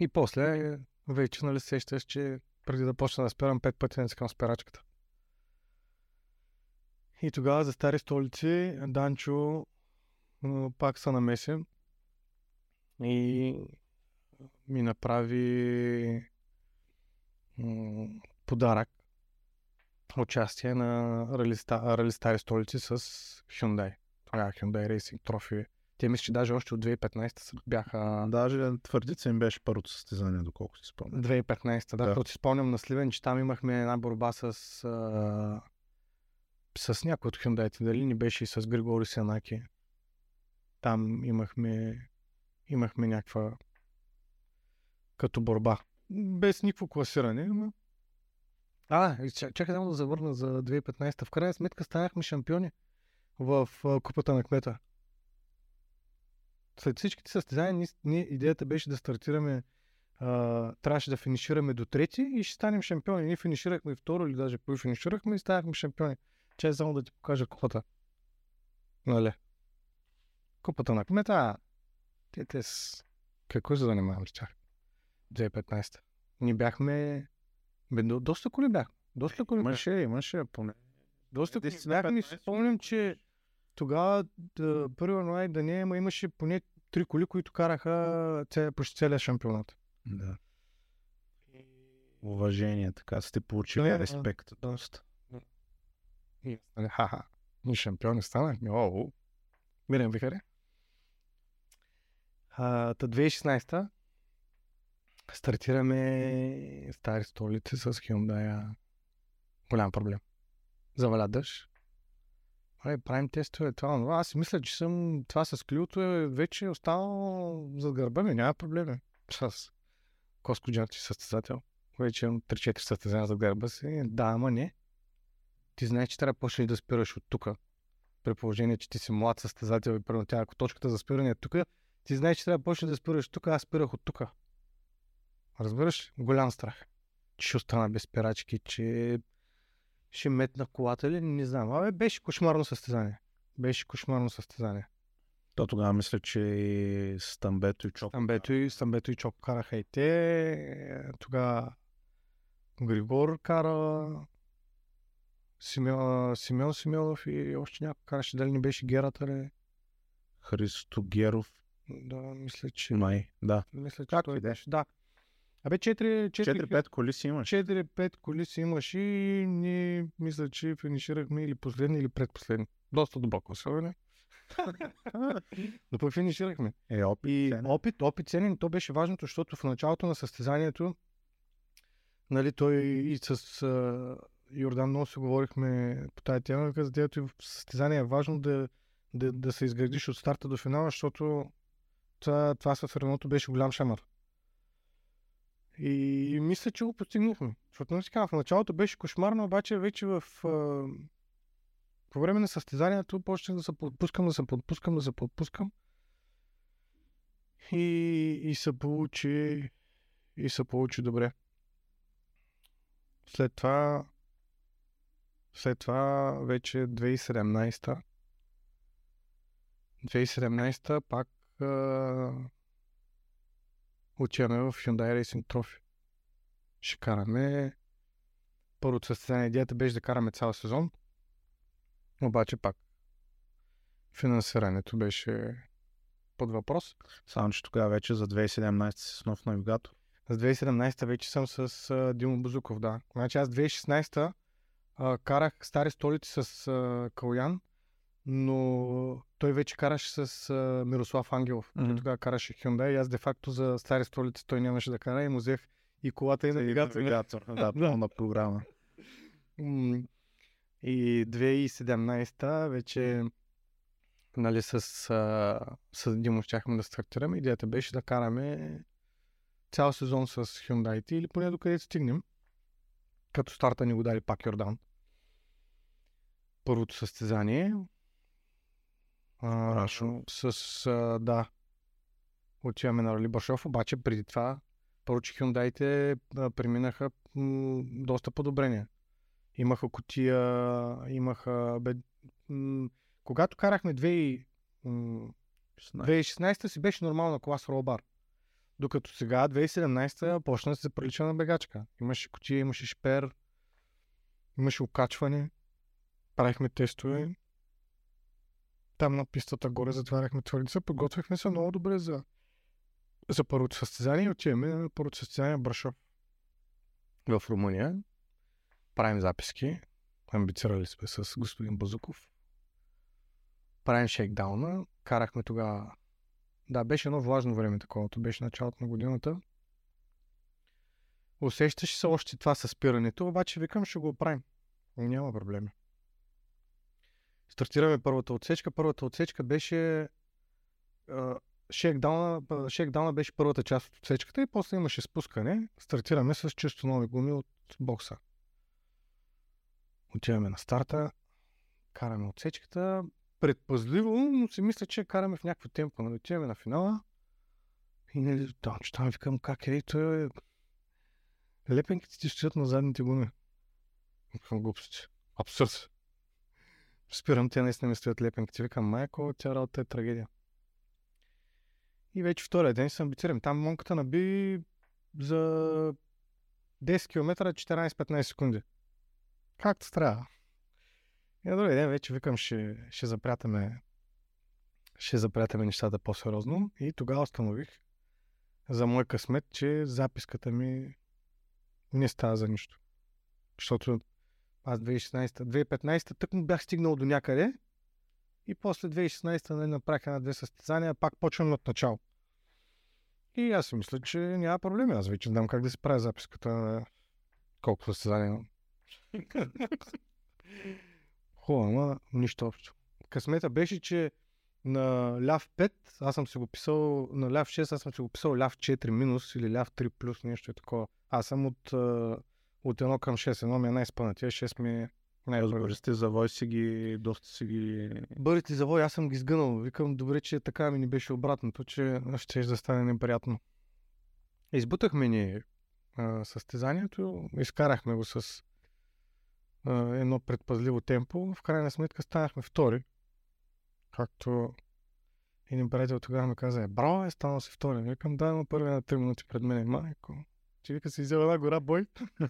И после вече нали сещаш, че преди да почна да спирам пет пъти не цъкам спирачката. И тогава за стари столици Данчо пак се намеси и ми направи подарък участие на рали, ста- рали стари столици с Hyundai. Тогава Hyundai Racing Trophy. Те мисля, че даже още от 2015 са- бяха даже твърдица им беше първото състезание, доколко си спомням. 2015, да, Да. си спомням на Сливен, че там имахме една борба с, а, с някой от Hyundai, дали не беше и с Григори Сенаки. Там имахме, имахме някаква като борба. Без никакво класиране, ама... А, чакай само да завърна за 2015. В крайна сметка станахме шампиони в Купата на кмета. След всичките състезания, ние, идеята беше да стартираме а, трябваше да финишираме до трети и ще станем шампиони. Ние финиширахме второ или даже първо финиширахме и станахме шампиони. Че само да ти покажа купата. Нали? Купата на кмета. Те, те с... Какво се занимавам с тях? 2015. Ние бяхме... Бе, до- доста коли бяхме. Доста коли. Имаше, имаше поне. Доста Десет бяхме. и 15 Спомням, че тогава да, 1 януари да не е, ама имаше поне три коли, които караха ця, почти целия шампионат. Да. Уважение, така сте получили респект доста. И, нали, ха-ха, ние шампиони станахме, о, Мирен Вихаре. Та 2016 стартираме стари столици с Hyundai. Голям проблем. Заваля дъжд. Ай, правим тестове, това, това. Аз си мисля, че съм, това с клюто е вече останало за гърба ми, няма проблеми. С Коско Джанти състезател. Вече имам 3-4 състезания за гърба си. Да, ама не. Ти знаеш, че трябва да почнеш да спираш от тук. При положение, че ти си млад състезател и първо тя, ако точката за спиране е тук, ти знаеш, че трябва да почнеш да спираш тук, аз спирах от тук. Разбираш? Голям страх. Че ще остана без спирачки, че ще метна колата ли, не знам. Абе, беше кошмарно състезание. Беше кошмарно състезание. То тогава мисля, че и Стамбето и Чоко. Стамбето и, Стамбето и Чоко караха и те. Тогава Григор кара. Симеон, Симеон Симеонов и още някой караше. Дали не беше Герата ли? Христо Геров. Да, мисля, че... Май, да. Мисля, че Както той беше. Да. Абе, 4, 4, 4-5 коли си имаш. 4-5 коли си имаш и ние мисля, че финиширахме или последни, или предпоследни. Доста дълбоко. Но пък финиширахме. Е, опит. И ценен. опит, опит ценен, то беше важното, защото в началото на състезанието, нали, той и с Йордан много си говорихме по тази тема, дето и в състезание е важно да, да, да се изградиш от старта до финала, защото това, това с Реното беше голям шамар. И, и мисля, че го постигнахме. Защото не си казвам, в началото беше кошмарно, обаче вече в... А, по време на състезанието почнах да се подпускам, да се подпускам, да се подпускам. И, и се получи и се получи добре. След това след това вече 2017 2017 пак а, отиваме в Hyundai Racing Trophy. Ще караме първото състезание. Идеята беше да караме цял сезон. Обаче пак финансирането беше под въпрос. Само, че тогава вече за 2017 си с нов навигатор. За 2017 вече съм с а, Димо Бузуков, да. Значи аз 2016 а, карах стари столици с а, Калян, но той вече караше с а, Мирослав Ангелов. Той Мгм. тогава караше Hyundai и аз де-факто за стари столици той нямаше да кара и му взех и колата и навигатор. навигатор. Да, пълна програма. И 2017 вече нали, с, а, с Димо щяхме да стартираме. Идеята беше да караме цял сезон с Hyundai или поне докъде стигнем. Като старта ни го дали пак Йордан. Първото състезание. А, с, а, да, отиваме на Рали Башов, обаче преди това първо, че Hyundai-те преминаха м, доста подобрения. Имаха котия, имаха... Бе, м, когато карахме 2, м, 2016 си беше нормална кола с ролбар. Докато сега, 2017 почна да се прилича на бегачка. Имаше котия, имаше шпер, имаше окачване. Правихме тестове. Там на пистата горе затваряхме твърдица. Подготвихме се много добре за, за първото състезание. Отиваме на първото състезание Брашов. В Румъния. Правим записки. Амбицирали сме с господин Базуков. Правим шейкдауна. Карахме тогава да, беше едно влажно време таковато. Беше началото на годината. Усещаше се още това със спирането, обаче викам, ще го оправим. Няма проблеми. Стартираме първата отсечка. Първата отсечка беше шейкдауна, шейкдауна беше първата част от отсечката и после имаше спускане. Стартираме с чисто нови гуми от бокса. Отиваме на старта, караме отсечката, предпазливо, но си мисля, че караме в някакво темпо. Нали, отиваме на финала и нали, там, че там викам как е, той е... Лепенките ти стоят на задните гуми. Викам глупости. Абсурд. Спирам, те наистина ми стоят лепенките. Викам, майко, тя работа е трагедия. И вече втория ден се амбицирам. Там монката наби за 10 км 14-15 секунди. Както трябва. И на другия ден вече викам, ще, ще запрятаме ще запрятаме нещата по-сериозно. И тогава установих за мой късмет, че записката ми не става за нищо. Защото аз 2016, 2015 тък му бях стигнал до някъде и после 2016 нали, направих една-две състезания, пак почвам от начало. И аз си мисля, че няма проблеми. Аз вече знам как да си правя записката на колко състезания имам. Хубаво, ама нищо общо. Късмета беше, че на ляв 5, аз съм си го писал, на ляв 6, аз съм си го писал ляв 4 минус или ляв 3 плюс, нещо е такова. Аз съм от, от 1 към 6, едно ми е най-спънатия, 6 ми е най Бързите завой си ги, доста си ги... Бързите завой, аз съм ги сгънал. Викам, добре, че така ми не беше обратното, че ще да стане неприятно. Избутахме ни а, състезанието, изкарахме го с а, едно предпазливо темпо. В крайна сметка станахме втори. Както един приятел тогава ми каза, е, браво, е станал си втори. Викам, да, но първи на 3 минути пред мен. Майко, че вика си взел една гора бой.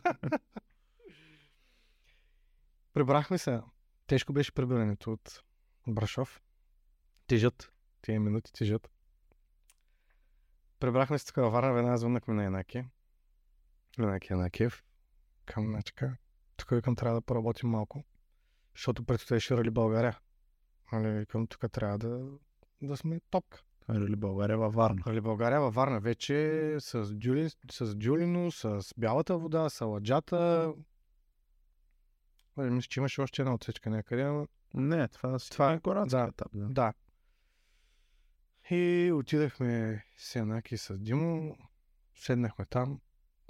Прибрахме се. Тежко беше прибирането от Брашов. Тежат. Тия минути тежат. Прибрахме се така във Варна, веднага звъннахме на Янаки. Янаки Янакиев. Към начка. Тук викам, трябва да поработим малко. Защото предстоеше Рали България. Нали, викам, тук трябва да, да сме топка. Рали България във Варна. Рали България във Варна вече с, Джули, с Джулино, с бялата вода, с аладжата. Нали, Мисля, че имаше още една отсечка някъде, ама Не, това, си Това е- е горацки да. етап. Да. Да. И отидахме с Янаки с Димо, седнахме там,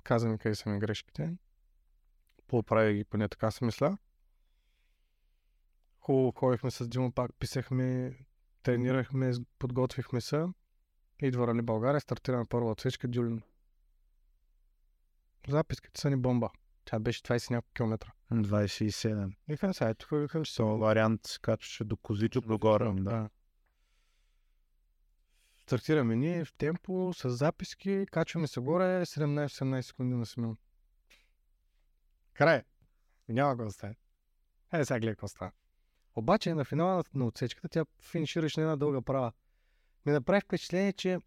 каза ми къде са ми грешките. Поправя ги, поне така си мисля. Хубаво ходихме с Димо, пак писахме, тренирахме, подготвихме се. Идва Рали България, стартираме първа отсечка, Дюлин. Записките са ни бомба. Тя беше 20 няколко километра. 27. Викам сега, тук викам, че Со вариант се качваше до Козичок догоре. Да. да. Стартираме ние в темпо, с записки, качваме се горе, 17-18 секунди на Симеон. Край. Няма какво да стане. Е, сега гледай какво става. Обаче на финала на, отсечката тя финишираше на една дълга права. Ми направи впечатление, че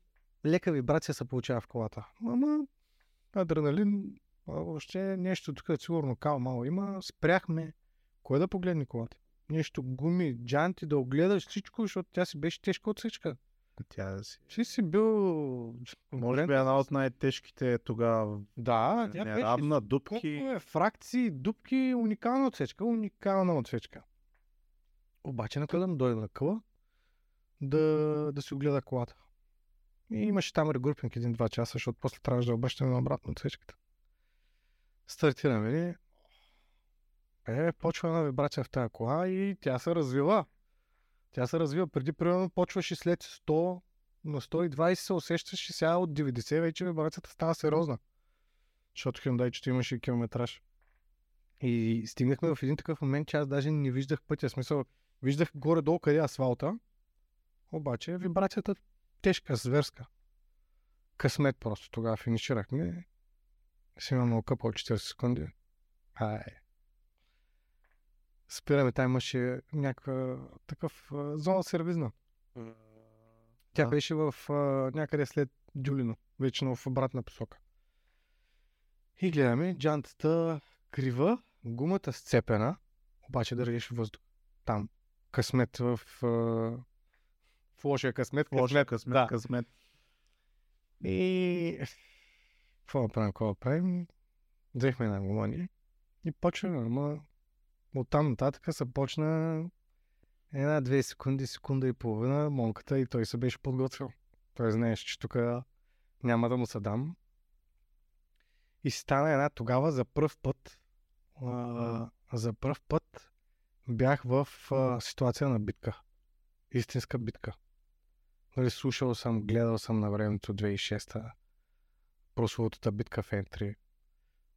лека вибрация се получава в колата. Ама адреналин, въобще нещо тук е сигурно кал мало има. Спряхме. Кое да погледне колата? Нещо гуми, джанти, да огледаш всичко, защото тя си беше тежка отсечка. Тя си. Ти си бил... Може би една от най-тежките тогава. Да, тя беше Неравна, колко дупки. е, фракции, дупки, уникална отсечка, уникална отсечка. Обаче на къде дойде на къла да, да си огледа колата. И имаше там регрупинг един-два часа, защото после трябваше да обръщаме обратно отсечката. Стартираме ли? Е, почва една вибрация в тази кола и тя се развила. Тя се развива. Преди, примерно, почваше след 100 на 120 се усещаше сега от 90 вече вибрацията става сериозна. Защото Hyundai имаше километраж. И стигнахме в един такъв момент, че аз даже не виждах пътя. Смисъл, виждах горе-долу къде е асфалта, обаче вибрацията тежка, зверска. Късмет просто. Тогава финиширахме. Си имам много къпал 40 секунди. Ай. Спираме, там имаше някаква такъв зона сервизна. Тя Да. беше в а, някъде след Дюлино, вече в обратна посока. И гледаме, джантата крива, гумата сцепена, обаче държеше въздух. Там. Късмет в... В лошия късмет. Лоша късмет, да. късмет. И... Какво да правим, какво да правим? Взехме една гума ние и почваме, ама от там нататък се почна една-две секунди, секунда и половина, монката и той се беше подготвил. Той знаеше, че тук няма да му се дам. И стана една тогава за пръв път, а, за пръв път бях в а, ситуация на битка. Истинска битка. Нали, слушал съм, гледал съм на времето 2006-та прословутата битка в N3.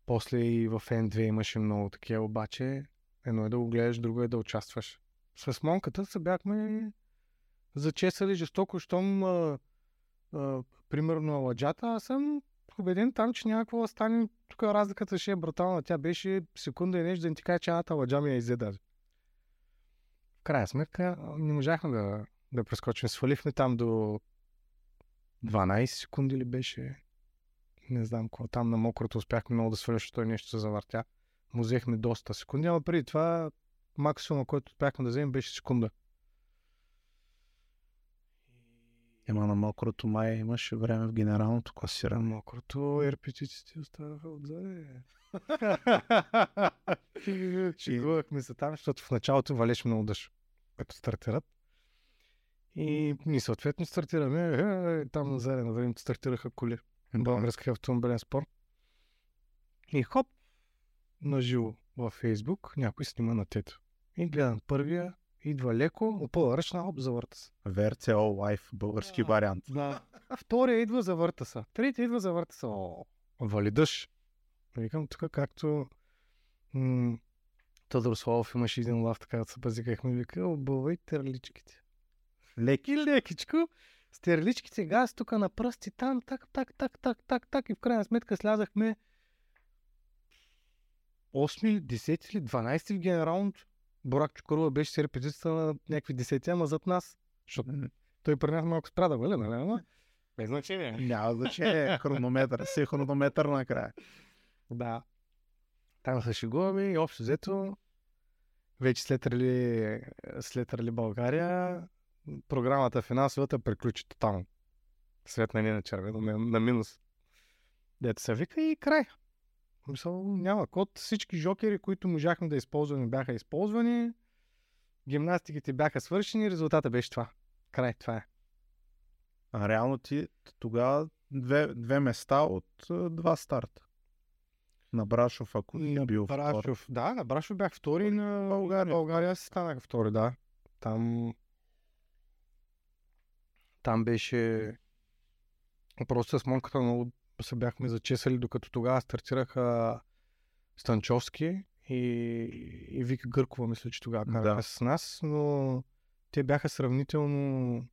После и в N2 имаше много такива, обаче едно е да го гледаш, друго е да участваш. С монката се бяхме зачесали жестоко, щом а, а, примерно аладжата, аз съм убеден там, че няма какво да стане. Тук разликата ще е брутална. Тя беше секунда и нещо да не ти кажа, че едната аладжа ми я. В крайна сметка не можахме да, да прескочим. Свалихме там до 12 секунди ли беше? Не знам какво. Там на мокрото успяхме много да свалим, защото той нещо се завъртя. Му взехме доста секунди, но преди това максимум, който успяхме да вземем, беше секунда. Ема на мокрото май имаше време в генералното класиране. мокрото ерпитиците останаха отзаде. Шегувахме се там, защото в началото валеше много дъжд, като стартират. И ние съответно стартираме. Е, е, там на заден време стартираха коли. Български автомобилен спорт. И хоп, на живо във Фейсбук, някой снима на тето. И гледам първия, идва леко, опъва ръчна, хоп, завърта се. VRCO Life, български А. вариант. Да. Втория идва, завърта се. Третия идва, завърта се. О, вали дъжд. Викам тук както м- Тодор Славов имаше един лав, така да се базикахме. Вика, обувай терличките. Леки. Лекичко. С терличките газ тук на пръсти, там, так, так, так, так, так, так. И в крайна сметка слязахме 8 10 или 12 в генералното. Борак Чукарова беше с репетицията на някакви десети, ама зад нас. Защото той при нас малко спря да вали, нали? Ама без значение. Няма значение. Хронометър. Си хронометър накрая. Да. Там се шегуваме и общо взето вече след рали, след рали България програмата финансовата приключи тотално. Свет на на червено, на, на минус. Дето се вика и край. Мисъл, няма код. Всички жокери, които можахме да използваме, бяха използвани. Гимнастиките бяха свършени. Резултата беше това. Край, това е. А реално ти тогава две, две места от два старта. На Брашов, ако На бил втор. Брашов, да, на Брашов бях втори, на България. България си станах втори, да. Там... Там беше... Просто с монката много се бяхме зачесали, докато тогава стартираха Станчовски и, и Вика Гъркова, мисля, че тогава караха Да. с нас, но те бяха сравнително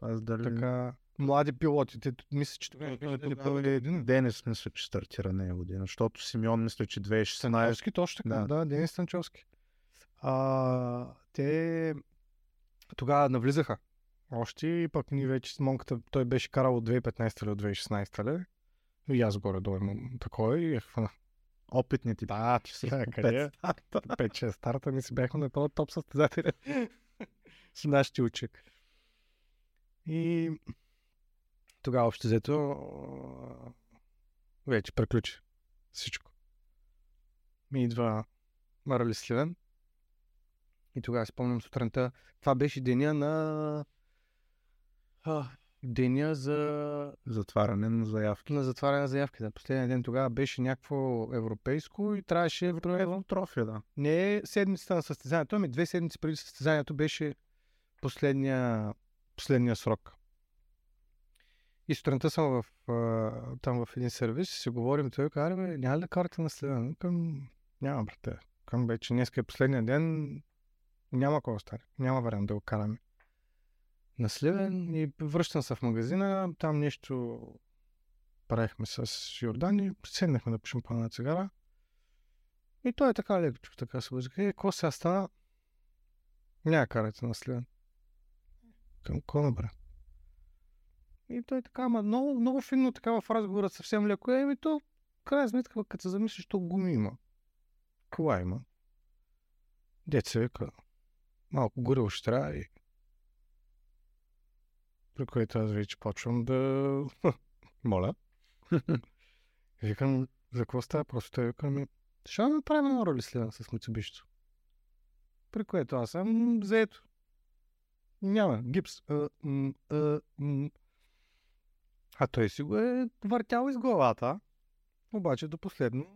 Аз дали... така млади пилоти. Те, мисля, че беше дали тогава първи един. Денис мисля, че стартира нея година, защото Симеон мисля, че 2016. Станчовски, точно така, Да. да, Денис Станчовски. А, те тогава навлизаха още и пък ние вече с Монката, той беше карал от 2015 или от 2016 ли? И аз горе-долу имам такова и я хвана. Опитните Да, че сега къде? 5-6 старта ми си бяхме на този топ състезатели с нашите учек. И тогава общо взето вече приключи всичко. Ми идва Марали Сливен и тогава спомням сутринта. Това беше деня на а, деня за Затваряне на заявки. на затваряне на заявки. Да. Последния ден тогава беше някакво европейско и трябваше Евро трофия, да. не седмицата на състезанието, ами две седмици преди състезанието беше последния, последния срок. И сутринта съм в, а, там в един сервис си говорим, той казва, бе, няма ли да карате на следен? Към, няма, брате. Към вече днес е последния ден, няма кой остане. Няма вариант да го караме. На Сливен и връщам се в магазина, там нещо правихме с Йордан и седнахме да пушим по една цигара. И той е така лекичко, така се възика. Е, какво сега стана? Няма карате на Сливен. Към кона, бре? И той така, ама много, много финно така в разговора съвсем леко. Е, ми то, крайна сметка, като се замислиш, то гуми има. Кола има. Деца вика, малко горе ще трябва и при което аз вече почвам да... Моля. Викам, за какво става? Просто той вика ми, ще направим едно роли следен с Мицубишито. При което аз съм заето. Няма, гипс. А, м, а, м. А той си го е въртял из главата. Обаче до последно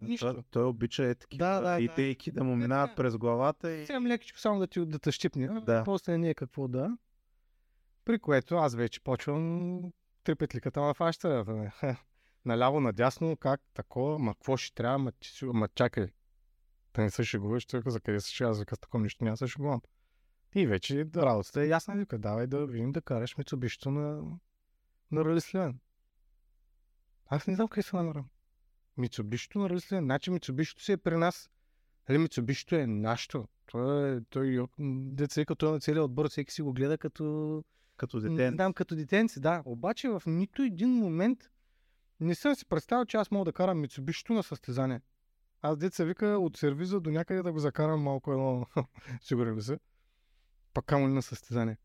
нищо. Той, той обича е такива Да, да, да. идейки да му минават Да. през главата и... Съвсем лекичко само да ти да те щипне. Да. После не е какво да. При което аз вече почвам три петликата в фащата. Наляво, надясно, как, такова, ма какво ще трябва, ма, ма чакай. Да не се шегуваш, той за къде се шегува, аз вика с такова нещо няма да се шегувам. И вече работата е ясна, вика, давай да видим да караш Мицубишито на, на Рали Сливен. Аз не знам къде се намирам. Мицубишито на Рали Сливен. Значи Мицубишито си е при нас. Нали, Мицубишито е нашето. Той, е- той, деца като той на целият отбор, всеки си го гледа като... Като М, дете. Да, като детенци, да. Обаче в нито един момент не съм си представил, че аз мога да карам Митсубишито на състезание. Аз деца вика от сервиза до някъде да го закарам малко едно, сигурен ли се, пак камо ли на състезание.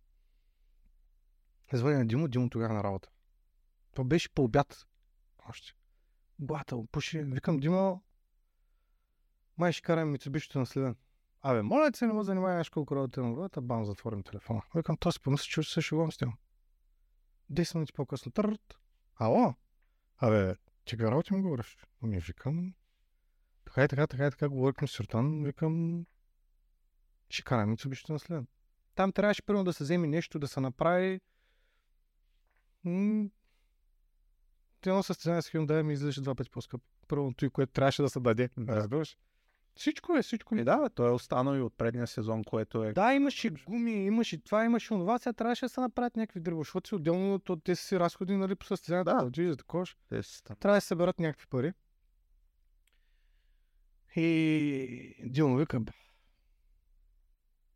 Звъня на Димо, Димо тогава на работа. Това беше по обяд. Още. Блата, пуши. Викам, Димо, май ще карам Митсубишито на следен. Абе, моля те, не ме занимавай нещо колко работа имам. Главата, бам, затворим телефона. Викам, то си помисля, че се шугам с него. 10 минути по-късно. Търт. Ало? Абе, че работа ми говориш? Ми викам. Така и така, така и така, говорихме с Сертан. Викам, ще карам Митсубишито на следен. Там трябваше първо да се вземе нещо, да се направи. Едно състезание с Hyundai ми излизаше два пъти по-скъпо. Първото и което трябваше да се даде. Разбираш? Всичко е, всичко е. Ами да, той е останал и от предния сезон, което е... Да, имаше гуми, имаше това, имаше онова, сега трябваше да се направят някакви други, защото си отделно от тези си разходи, нали, по състезанието, Да. да. за такова. Трябва да се съберат някакви пари. И Дилно вика, «Бе,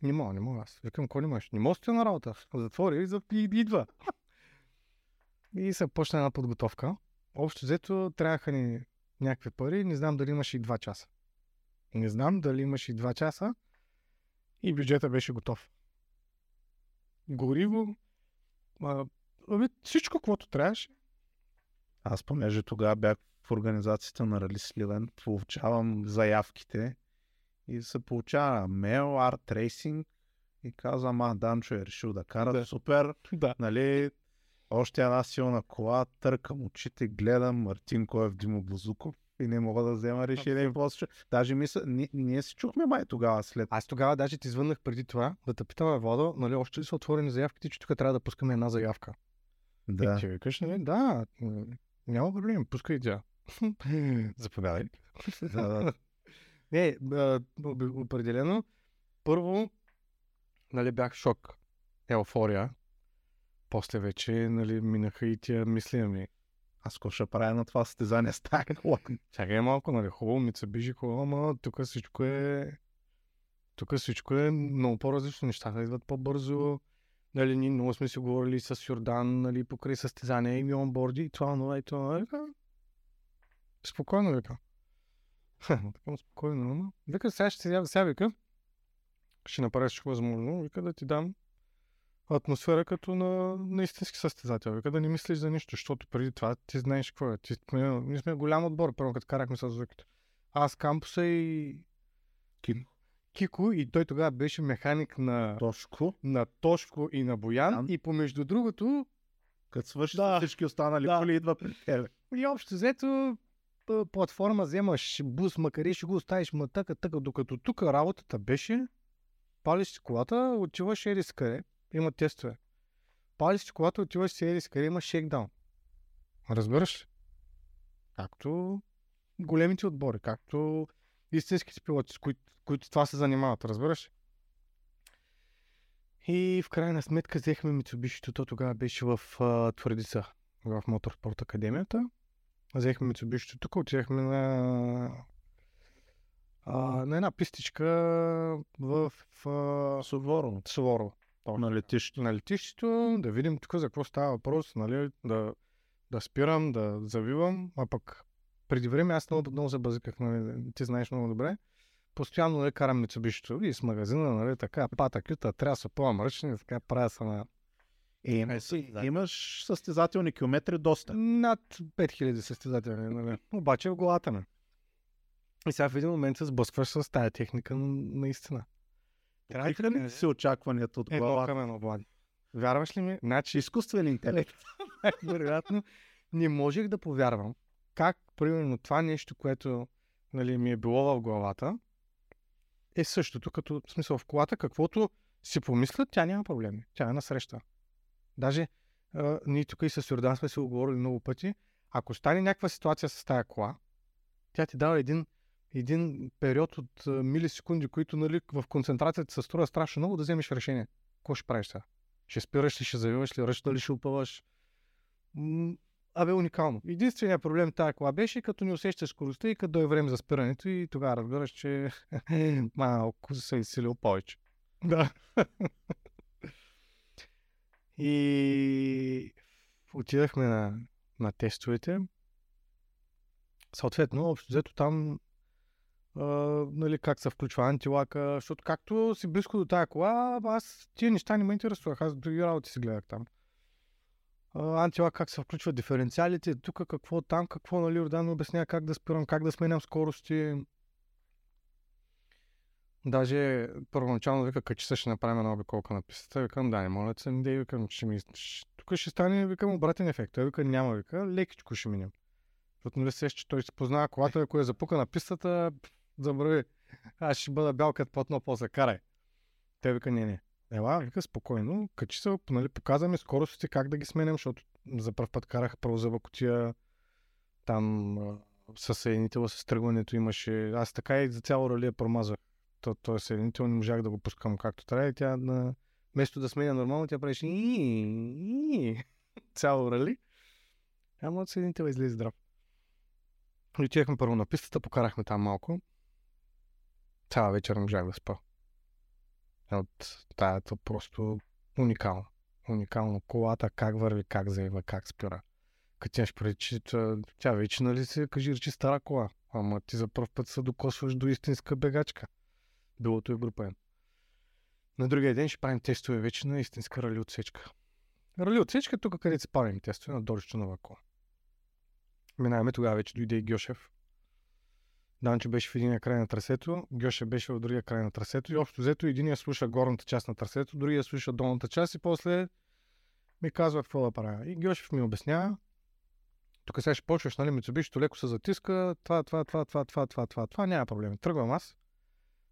не мога, не мога аз. Викам, кой не можеш? Не мога да на работа. Затвори и, за... и идва. И се почна една подготовка. Общо взето трябваха ни някакви пари. Не знам дали имаше и два часа. Не знам дали имаше и два часа. И бюджета беше готов. Гориво. А, всичко, което трябваше. Аз понеже тогава бях в организацията на Рали Сливен, получавам заявките и се получава мейл, арт рейсинг и казвам, а, Данчо е решил да кара, Да. супер, Да. нали, още една силна кола, търкам очите, гледам Мартин Коев, Димо Бузуков и не мога да взема решение. ще- Даже мисля, ние, ние се чухме май тогава след. Аз тогава даже ти звъннах преди това да те питаме, Водо, нали, още ли са отворени заявките, че тук трябва да пускаме една заявка. Да. И ти викаш, нали, да, няма проблем, пускай тя. Заповядай. да, да. Не, определено. Първо, нали, бях шок. Еуфория. После вече, нали, минаха и тия мисли ми. Аз какво ще правя на това състезание с тази кола? Чакай малко, нали, хубаво, ми се бижи хубаво, ама тук всичко е... Тук всичко е много по-различно. Нещата идват по-бързо. Нали, ние много сме си говорили с Йордан, нали, покрай състезания и онборди и това, това и това. Вика, спокойно, вика. Така спокойно, ама. Вика, сега ще сега, сега вика, ще направя всичко възможно, вика да ти дам атмосфера като на, на истински състезател. Вика да не мислиш за нищо, защото преди това ти знаеш какво е. Ти, сме, ние сме голям отбор, първо като карахме с Зукито. Аз кампуса и Кико. Кико и той тогава беше механик на, Тошко, на Тошко и на Боян. Боян. И помежду другото, като свърши Да. всички останали Да. коли, идва при тебе. и общо взето платформа вземаш бус, макаре ще го оставиш ма така, така, докато тук работата беше палиш колата, отиваш еди си къде, има тестове. Палиш си колата, отиваш си еди къде, има шейкдаун. Разбираш? Както големите отбори, както истинските пилоти, с които, които това се занимават, разбираш? И в крайна сметка взехме Митсубишито, то тогава беше в а, Твърдица, в Моторспорт Академията. Взехме Митсубишито тук, отидехме на, а, на една пистичка в а, Суворо. Суворо. На летището. На летището, да видим тук за какво става въпрос, нали, да, да спирам, да завивам, а пък преди време аз много, много забазиках, нали, ти знаеш много добре. Постоянно нали, карам Митсубишито и с магазина, нали, така, пата, кюта, тряса, плавам ръчни, така, правя се на Е, има, имаш състезателни километри доста. над 5000 състезателни, нали. Обаче в главата ми. И сега в един момент се сблъскваш с тая техника на- наистина. Какви ли си очакванията от Едно главата? към едно, Влади. Вярваш ли ми? Значи, Изкуствен интелект. вероятно, не можех да повярвам как, примерно, това нещо, което нали, ми е било в главата, е същото, като в смисъл в колата, каквото си помислят, тя няма проблеми. Тя е насреща. Даже а, ние тук и с Йордан сме се оговорили много пъти. Ако стане някаква ситуация с тая кола, тя ти дава един, един период от милисекунди, които нали, в концентрацията се струва страшно много да вземеш решение. Какво ще правиш сега? Ще спираш ли, ще завиваш ли, ръчна ли ще опъваш? Абе, уникално. Единственият проблем тази кола беше, като не усещаш скоростта и като дойде време за спирането и тогава разбираш, че малко се изсилил повече. Да. и отидахме на, на тестовете. Съответно, общо взето там а, нали, как се включва антилака, защото както си близко до тази кола, аз тия неща не ме интересувах, аз други работи си гледах там. А, антилак как се включва диференциалите, тук какво, там какво, нали, Ордан обяснява как да спирам, как да сменям скорости. Даже първоначално вика, качи ще направим една обиколка на пистата. Викам, да, не моля се, не викам, ще ми... Тук ще стане, викам, обратен ефект. Той вика, няма, вика, лекичко ще минем. Защото нали се, че той се познава колата, ако е запука на пистата, забрави. Аз ще бъда бял като платно, после карай. Те вика, не, не. Ела, вика, спокойно, качи се, нали, показваме скоростите, как да ги сменям, защото за първ път карах правозъба котия, там съединител с тръгването имаше. Аз така и за цяло ралия промазах. То, то е съединител, не можах да го пускам както трябва и тя на... Вместо да сменя нормално, тя правеше цяло рали. Ама от съединител излезе здрав. Отидахме първо на пистата, покарахме там малко. Цяла вечер не можах да спа. От тая просто уникално. Уникално. Колата как върви, как заева, как спира. Като тя ще че тя вече нали се кажи речи стара кола. Ама ти за първ път се докосваш до истинска бегачка. Билото е групен. На другия ден ще правим тестове вече на истинска рали отсечка. Рали отсечка тук, където се правим тестове на на кола. Минаваме тогава вече дойде и Гьошев. Данчо беше в един край на трасето, Гьоше беше в другия край на трасето и общо взето единия слуша горната част на трасето, другия слуша долната част и после ми казва какво да правя. И Гьошев ми обяснява, тук сега ще почваш, нали, Мицубишито леко се затиска, това, това, това, това, това, това, това, това, няма проблем. Тръгвам аз,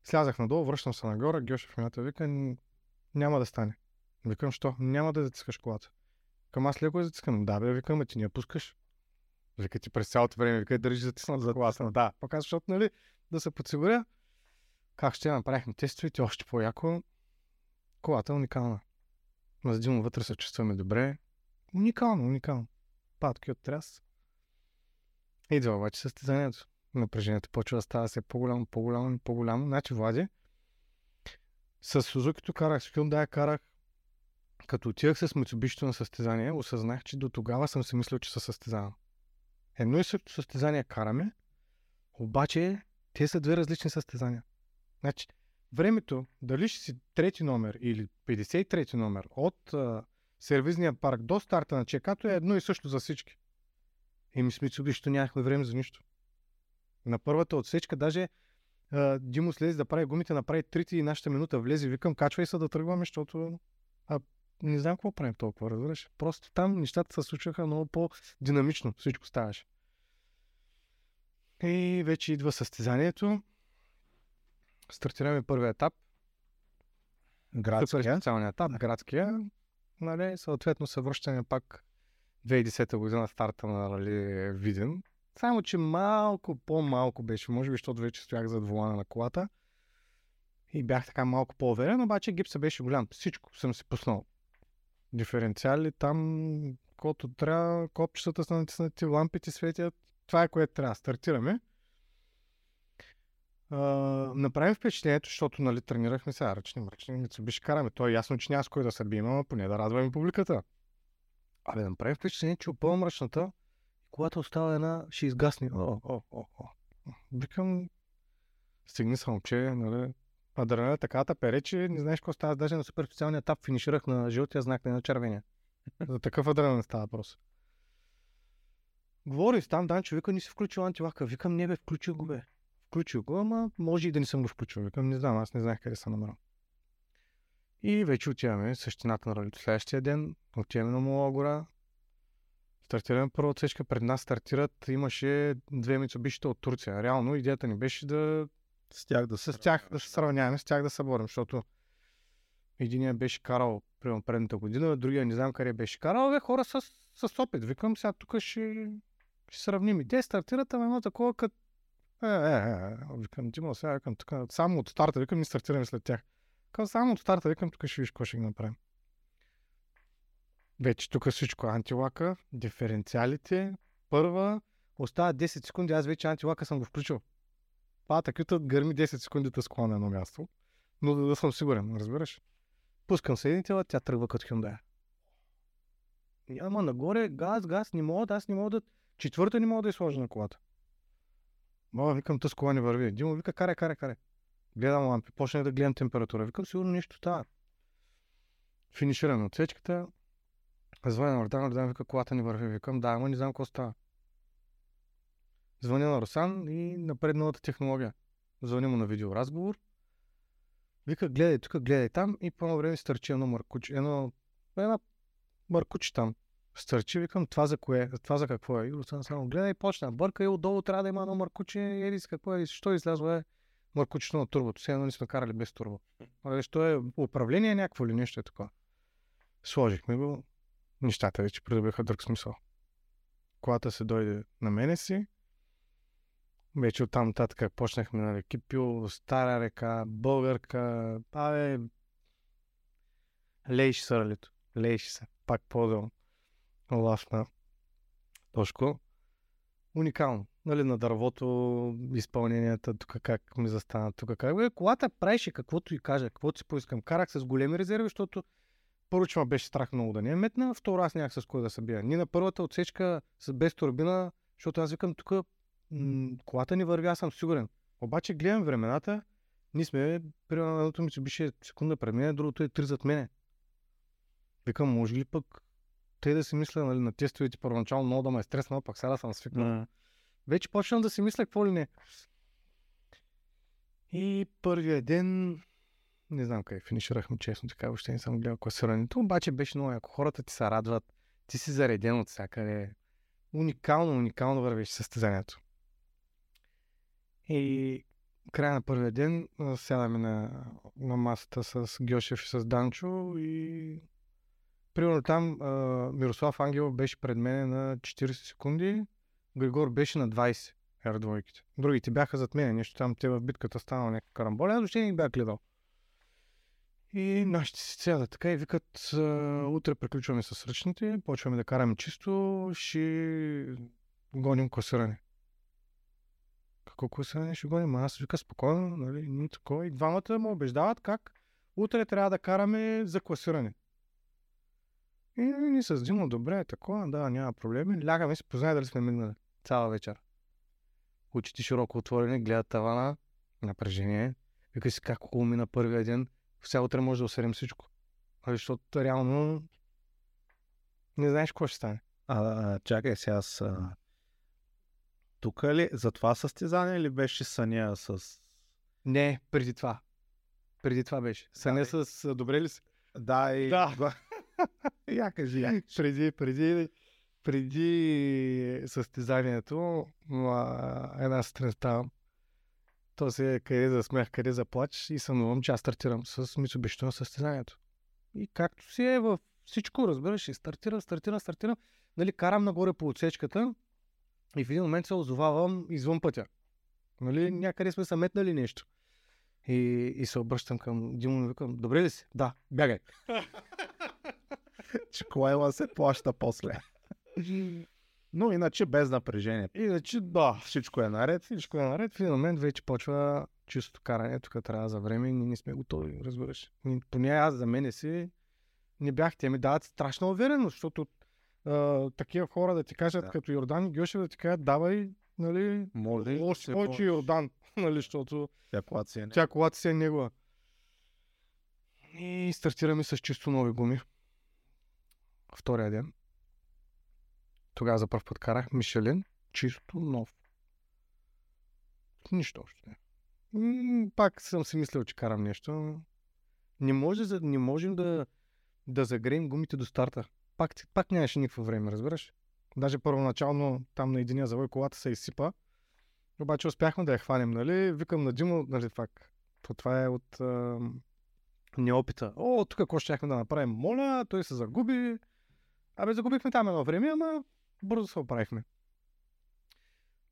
слязах надолу, връщам се нагоре, Гьошев ми вика, няма да стане. Викам, що? Няма да затискаш колата. Към аз леко я затискам. Да, бе, викам, ти не я пускаш. Вика ти през цялото време, вика, държи затиснат за колата. Да, показва, защото, нали, да се подсигуря. Как ще направихме тестовете, още по-яко. Колата е уникална. Маздимо вътре се чувстваме добре. Уникално, уникално. Патки от тряс. Идва обаче състезанието. Напрежението почва да става все по-голямо, по-голямо, по-голямо. Значи, Влади, с Сузукито карах, с Hyundai карах. Като отивах с Mitsubishi на състезание, осъзнах, че до тогава съм си мислил, че се състезавам едно и също състезание караме, обаче те са две различни състезания. Значи, времето, дали ще си трети номер или 53 номер от а, сервизния парк до старта на чекато е едно и също за всички. И ми сме че нямахме време за нищо. На първата отсечка даже а, Димо слезе да прави гумите, направи трите и нашата минута влезе. Викам, качвай се да тръгваме, защото а, не знам какво правим толкова, разбираш. Просто там нещата се случваха много по-динамично. Всичко ставаше. И вече идва състезанието. Стартираме първия етап. Градския. специалния етап, градския. Нали, съответно се връщаме пак 2010 година старта на Рали Виден. Само, че малко по-малко беше, може би, защото вече стоях зад волана на колата. И бях така малко по-уверен, обаче гипса беше голям. Всичко съм си пуснал диференциали, там колкото трябва, копчетата са натиснати, лампите светят. Това е което трябва. Стартираме. Uh, направим впечатлението, защото нали, тренирахме сега ръчни, мръчни, Митсубиши караме. То е ясно, че няма с кой да се бием, но поне да радваме публиката. Абе, направим впечатление, че и когато остава една, ще изгасне. О, о, о, о. Викам, стигни съм, че, нали, Адреналин такава пере, че не знаеш какво става. Даже на супер специалния етап финиширах на жълтия знак, не на червения. За такъв адреналин става въпрос. Говори с там, Данчо, вика, ни си включил антилака. Викам, не бе, включил го бе. Включил го, ама може и да не съм го включил. Викам, не знам, аз не знаех къде съм намерил. И вече отиваме същината на ралито. Следващия ден отиваме на Мола гора. Стартираме първа отсечка. Пред нас стартират. Имаше две мицобишите от Турция. Реално идеята ни беше да с тях да с тях да се сравняваме, с тях да се борим, защото единия беше карал примерно предната година, другия не знам къде беше карал, бе, хора с, с опит. Викам, сега тук ще, ще сравним. И те стартират, ама едно такова като е, е, е, е. Викам, Димо, сега викам, тук, само от старта, викам, ни стартираме след тях. Казвам, само от старта, викам, тук ще виж какво ще ги направим. Вече тук всичко антилака, диференциалите, първа, остава 10 секунди, аз вече антилака съм го включил. Такива гърми 10 секунди да склона на едно място. Но да, да съм сигурен, разбираш? Пускам съединителя, тя тръгва като Hyundai. Ама нагоре, газ, газ, не мога, аз не мога да... Четвърта не мога да я сложа на колата. Мога, викам, тъс кола не върви. Димо вика, карай, карай, карай. Гледам лампи, почнах да гледам температура. Викам, сигурно нещо става. Финишираме отсечката. Звъня на Ордан вика, колата не върви. Викам, да, ама не знам какво става. Звъня на Русан и напред новата технология. Звъня му на видеоразговор. Вика, гледай тук, гледай там и по време стърчи едно маркуче, едно, една маркуче там. Стърчи, викам, това за кое, това за какво е. И Русан само гледа и почна. Бърка и отдолу трябва да има едно маркуче, еди с какво е, що излязва е маркучето на турбото. Сега едно не сме карали без турбо. А що е управление някакво или нещо е такова. Сложихме го, нещата вече придобиха друг смисъл. Колата се дойде на мене си, вече оттам нататък почнахме, нали, Кипил, Стара река, Българка, абе, лейши се, ралито. Лейши се. Пак по-долу. Лав на Тошко. Уникално. Нали, на дървото, изпълненията, тук как ми застана, тук как. Бе, колата правеше каквото и кажа, каквото си поискам. Карах с големи резерви, защото първо, че ме беше страх много да не е метна, второ аз нямах с кой да се бия. Ни на първата отсечка с без турбина, защото аз викам тук колата ни върви, аз съм сигурен. Обаче гледам времената, ние сме, примерно едното ми се беше секунда пред мен, другото е три зад мене. Викам, може ли пък те да си мисля нали, на тестовете първоначално много да ме е стреснал, пък сега да съм свикнал. Mm. Вече почвам да си мисля какво ли не. И първия ден, не знам къде финиширахме, честно така, въобще не съм гледал класирането, обаче беше много яко. Хората ти се радват, ти си зареден от всякъде. Уникално, уникално вървеше състезанието. И края на първия ден сядаме на, на масата с Гьошев и с Данчо и примерно там а, Мирослав Ангелов беше пред мен на 40 секунди, Григор беше на 20 R2-ките. Другите бяха зад мен, нещо там те в битката станало някакъв карамболи, аз въобще не бях гледал. И нашите си сядат така и викат, утре приключваме с ръчните, почваме да караме чисто, ще гоним класиране. Какво класиране ще гоним? Аз вика спокойно, нали, ни такова. И двамата му убеждават как утре трябва да караме за класиране. И нали, ни с Димо, добре, такова, да, няма проблеми. Лягаме си, познай дали сме мигнали цяла вечер. Очите широко отворени, гледат тавана, напрежение. Вика си как хубаво мина първия ден, сега утре може да осерем всичко. Нали, Защото реално не знаеш какво ще стане. А, а, чакай сега с... А... Тук ли, за това състезание ли беше съня с... Не, преди това. Преди това беше. Съне Да, с... Добре ли си? Да, и... Да. я кажи, я. преди, преди, преди състезанието, а, една сутрин ставам. То се къде за смях, къде за плач и сънувам, че аз стартирам с Mitsubishi на състезанието. И както си е във всичко, разбираш, и стартирам, стартирам, стартирам, нали, карам нагоре по отсечката и в един момент се озовавам извън пътя. Нали, някъде сме се метнали нещо. И, и се обръщам към Димо и викам, добре ли си? Да, бягай. че коела се плаща после. Но иначе без напрежение. Иначе да, Всичко е наред. всичко е наред. В един момент вече почва чистото каране. Тук трябва за време ние не сме готови, разбираш. Поне аз за мене си не бях. Те ми дават страшна увереност, защото а, такива хора да ти кажат, Да. като Йордан Гьошев да ти кажат, давай, нали, Може. още повече Йордан, нали, защото Тя колата си е тя колата си е негова. И стартираме с чисто нови гуми. Втория ден. Тогава за първ път карах Мишелин, чисто нов. Нищо общо не. М, Пак съм си мислил, че карам нещо. Не, може, не можем да, да загреем гумите до старта. Пак, пак нямаше никакво време, разбираш? Даже първоначално там на единия завой колата се изсипа. Обаче успяхме да я хванем, нали? Викам на Димо, нали, пак. То това е от а, неопита. О, тук какво щяхме да направим? Моля, той се загуби. Абе, загубихме там едно време, ама бързо се оправихме.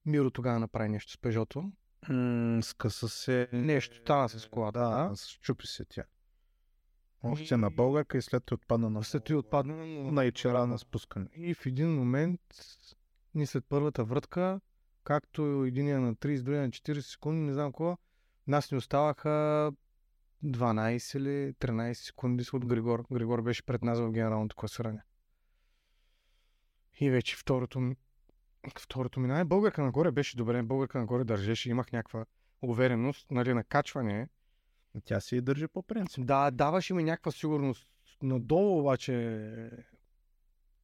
Миро тогава направи нещо с Пежото. М, скъса се... Нещо стана с колата. Да, Да. щупи се тя. Още на българка и след това отпадна на... След това отпадна на, на ичера на спускане. И в един момент, ни след първата врътка, както единия на 30, другия на 40 секунди, не знам какво, нас ни оставаха 12 или 13 секунди от Григор. Григор беше пред нас в генералното класиране. И вече второто, второто минаване. Българка нагоре беше добре. Българка нагоре държеше. Имах някаква увереност. Нали, накачване. Тя си държи по принцип. Да, даваше ми някаква сигурност. Надолу обаче...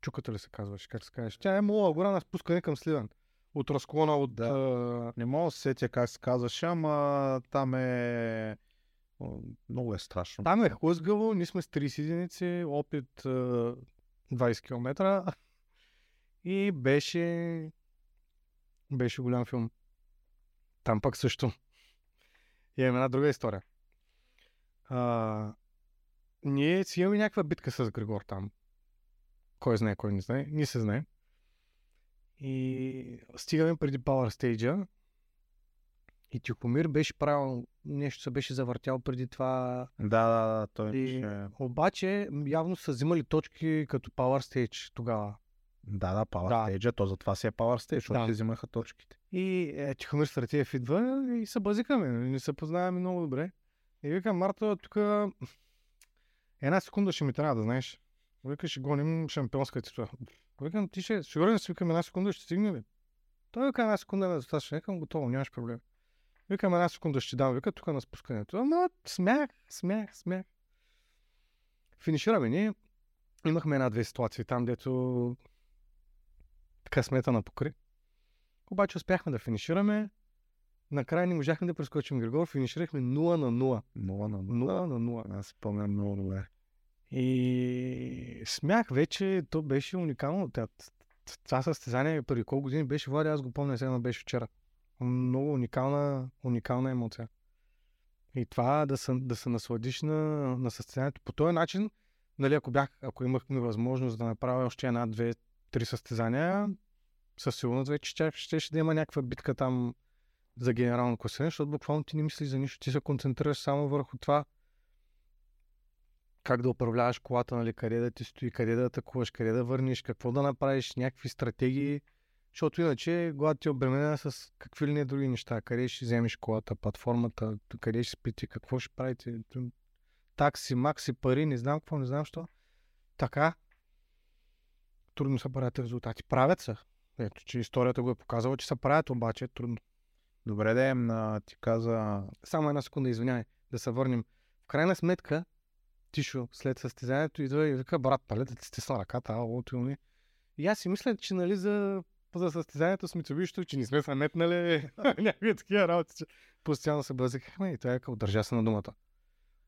Чуката ли се казваш? Как се казваш? Тя е мола гора на спускане към Сливен. От разклона от... Да. А... Не мога да се сетя как се казваше, ама там е... Много е страшно. Там е хлъзгаво, ние сме с 30 единици, опит а, 20 км. И беше... Беше голям филм. Там пък също. И имаме една друга история. А, ние си имаме някаква битка с Григор там. Кой знае, кой не знае. Ние се знаем. И стигаме преди Power Stage и Тихомир беше правил нещо, се беше завъртял преди това. Да, да, да, той И, беше... обаче, явно са взимали точки като Power Stage тогава. Да, да, Power Да. Stage, то затова си е Power Stage, защото Да. ти взимаха точките. И е, Тихомир Стратиев идва и се базикаме. Не се познаваме много добре. И викам, Марта, тук една секунда ще ми трябва да знаеш. Вика, ще гоним шампионска титла. Викам, ти ще, сигурен си, викам, една секунда ще стигне ли? Той вика, една секунда е достатъчно. Викам, готово, нямаш проблем. Викам, една секунда ще дам. Вика, тук на спускането. Ама, смях, смях, смях. Финишираме ние. Имахме една-две ситуации там, дето късмета на покри. Обаче успяхме да финишираме. Накрая не можахме да прескочим Григор. Финиширахме 0 на 0. 0 на 0 на 0. Аз спомням много добре. И смях вече, то беше уникално. Това състезание преди колко години беше, Влади, аз го помня, сега беше вчера. Много уникална, уникална емоция. И това да се, да се насладиш на, на състезанието по този начин, нали, ако бях, ако имахме възможност да направя още една, две, три състезания, със сигурност вече ще, ще, ще да има някаква битка там за генерално класиране, защото буквално ти не мислиш за нищо, ти се концентрираш само върху това как да управляваш колата, нали, къде да ти стои, къде да атакуваш, къде да върнеш, какво да направиш, някакви стратегии, защото иначе главата ти е обременена с какви ли не други неща, къде ще вземеш колата, платформата, къде ще спите, какво ще правите, такси, макси, пари, не знам какво, не знам що. Така, трудно се правят резултати. Правят се. Ето, че историята го е показала, че се правят, обаче е трудно. Добре, да ти каза... Само една секунда, извинявай, да се върнем. В крайна сметка, Тишо, след състезанието, идва и вика, брат, пале да ти стисна ръката, ало, ти уми. И аз си мисля, че нали за, за състезанието с Мицубишито, че не сме се метнали някакви такива работи, че постоянно се бъзикахме и той е като държа се на думата.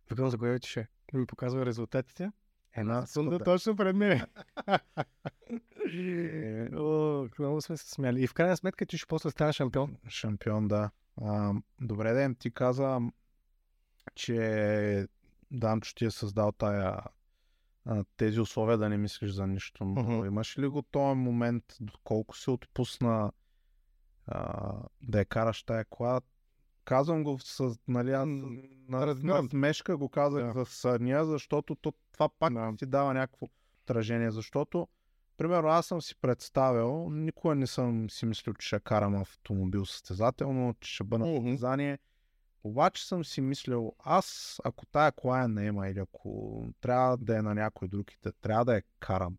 Викам за кое ще да ви показва резултатите. Една секунда точно пред мен. О, много сме се смяли. И в крайна сметка ти ще после стана шампион. Шампион, да. А, добре, да ти каза, че Данчо ти е създал тая, тези условия да не мислиш за нищо. Но Мгм. имаш ли го този момент, колко се отпусна а, да я караш тая кола? Казвам го с, нали, аз на, на смешка го казах Да. за съня, защото то, това пак Да. ти дава някакво отражение, защото Примерно аз съм си представил, никога не съм си мислил, че ще карам автомобил състезателно, че ще бъда на състезание. Обаче съм си мислил, аз ако тая кола я наема или ако трябва да е на някой друг и трябва да я карам,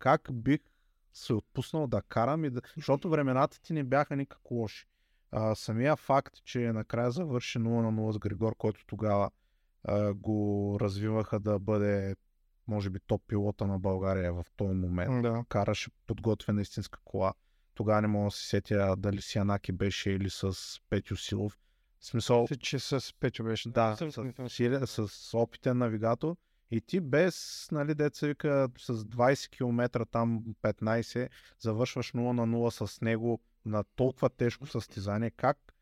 как бих се отпуснал да карам и да... Защото времената ти не бяха никак лоши. А, самия факт, че накрая завърши 0 на 0 с Григор, който тогава а, го развиваха да бъде може би топ пилота на България в този момент. Да. Караше подготвена истинска кола. Тогава не мога да се сетя дали с Янаки беше или с Петю Силов. В смисъл, Мисля, че с Печо беше. да, с, силен, с опитен навигатор. И ти без, нали, деца вика, с 20 км, там 15, завършваш 0 на 0 с него на толкова тежко състезание. Как?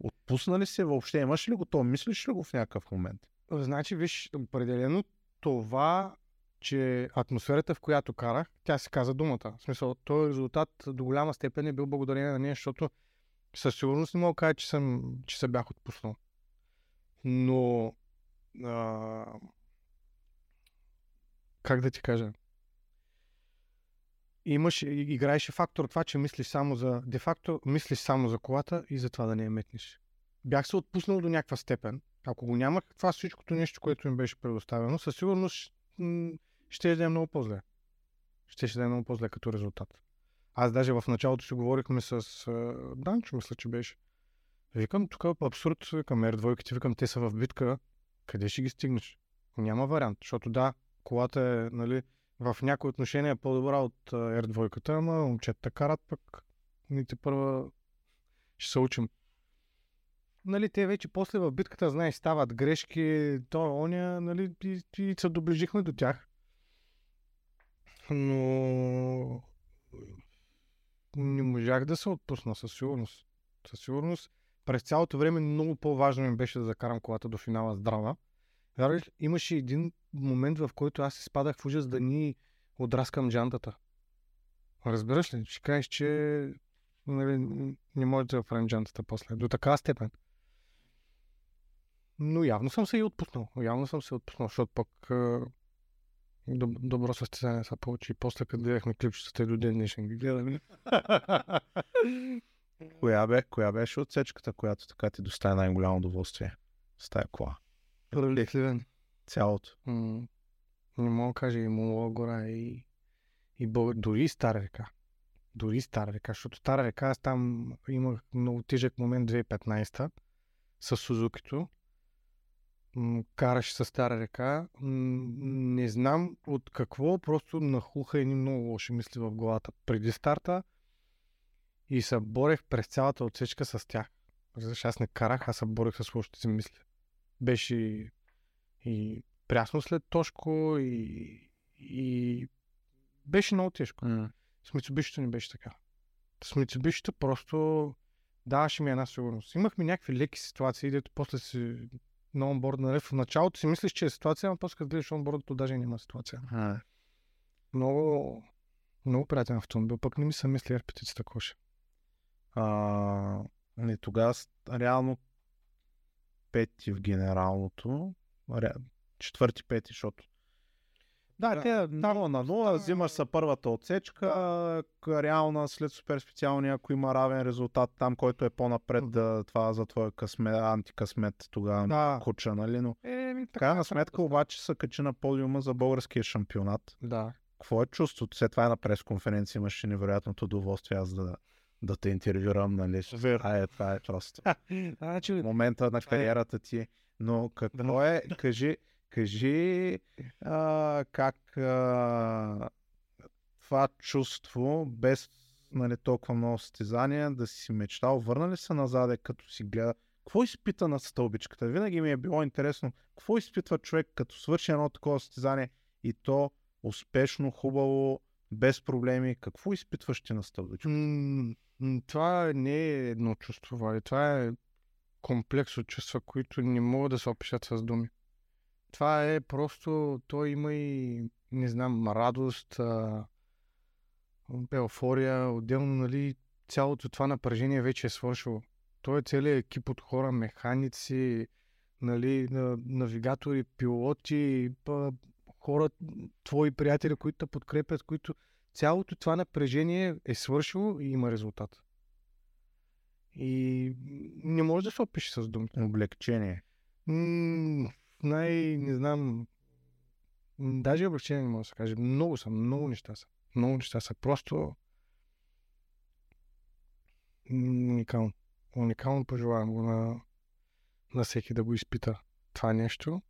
Отпусна ли се въобще? Имаш ли го то? Мислиш ли го в някакъв момент? Значи, виж, определено това, че атмосферата, в която карах, тя си каза думата. В смисъл, този резултат до голяма степен е бил благодарение на нея, защото със сигурност не мога да кажа, че, съм, че се бях отпуснал. Но а, как да ти кажа, имаш, играеше фактор това, че мислиш само за, де-факто мислиш само за колата и за това да не я метнеш. Бях се отпуснал до някаква степен. Ако го нямах това всичкото нещо, което им беше предоставено, със сигурност ще да е много по-зле. Ще ще да е много по-зле като резултат. Аз даже в началото си говорихме с Данчо, мисля, че беше. Викам, тук е абсурд, викам, R2, викам, те са в битка, къде ще ги стигнеш? Няма вариант, защото да, колата е, нали, в някои отношения е по-добра от R2, ама момчета карат пък ните първа ще се учим. Нали, те вече после в битката, знаеш, стават грешки, то, оня, нали, и, и се доближихме до тях. Но не можах да се отпусна със сигурност. Със сигурност през цялото време много по-важно ми беше да закарам колата до финала здрава. Имаше един момент, в който аз изпадах в ужас да ни отраскам джантата. Разбираш ли? Ще кажеш, че нали, не може да правим джантата после. До така степен. Но явно съм се и отпуснал. Явно съм се отпуснал, защото пък доб- добро състезание са получи. После като гледахме клипчетата и до ден днешен ги гледаме. коя, бе, коя беше отсечката, която така ти доставя най-голямо удоволствие с тая кола? Сливен. Цялото. М- не мога да кажа и Мула гора и, и Бълг... дори Стара река. Дори Стара река, защото Стара река аз там имах много тежък момент 2015 с Сузукито. Караш с Стара река. Не знам от какво, просто нахуха едни много лоши мисли в главата преди старта и се борех през цялата отсечка с тях. Защото аз не карах, аз се борех с лошите си мисли. Беше и, и прясно след Тошко и, и беше много тежко. Mm. С Мицубишито не беше така. С Мицубишито просто даваше ми една сигурност. Имахме някакви леки ситуации, дето после си на онборд, нали? В началото си мислиш, че е ситуация, но после като гледаш онбордото, даже няма ситуация. А. Много, много приятен автомобил, пък не ми са мисли ерпетицата коша. А, не, тогава реално пети в генералното, четвърти, пети, защото да, да, те 0 на 0, взимаш са първата отсечка, да. реална след супер специалния, ако има равен резултат там, който е по-напред, да, това за твоя късмет, антикъсмет тогава да. куча, нали? Но е, ми, така, на сметка обаче са качи на подиума за българския шампионат. Да. Какво е чувството? След това е на пресконференция имаше невероятното удоволствие аз да, да те интервюрам, нали? Вер. А, е, това е просто. че... Момента на е кариерата ти. Но какво е, кажи, Кажи а, как а, това чувство, без нали, толкова много състезания, да си мечтал, върна ли се назад, като си гледа? Какво изпита на стълбичката? Винаги ми е било интересно. Какво изпитва човек, като свърши едно такова състезание и то успешно, хубаво, без проблеми? Какво изпитваш ти на стълбичката? това не е едно чувство, това е комплекс от чувства, които не могат да се опишат с думи. Това е просто, той има и, не знам, радост, а, еуфория, отделно, нали, цялото това напрежение вече е свършило. Той е целият екип от хора, механици, нали, навигатори, пилоти, хора, твои приятели, които те подкрепят, които цялото това напрежение е свършило и има резултат. И не може да се опише с думи. Облегчение. М- най, не знам, даже облегчение не мога да се каже. Много са, много неща са. Много неща са. Просто уникално. Уникално пожелавам го на, на всеки да го изпита това нещо.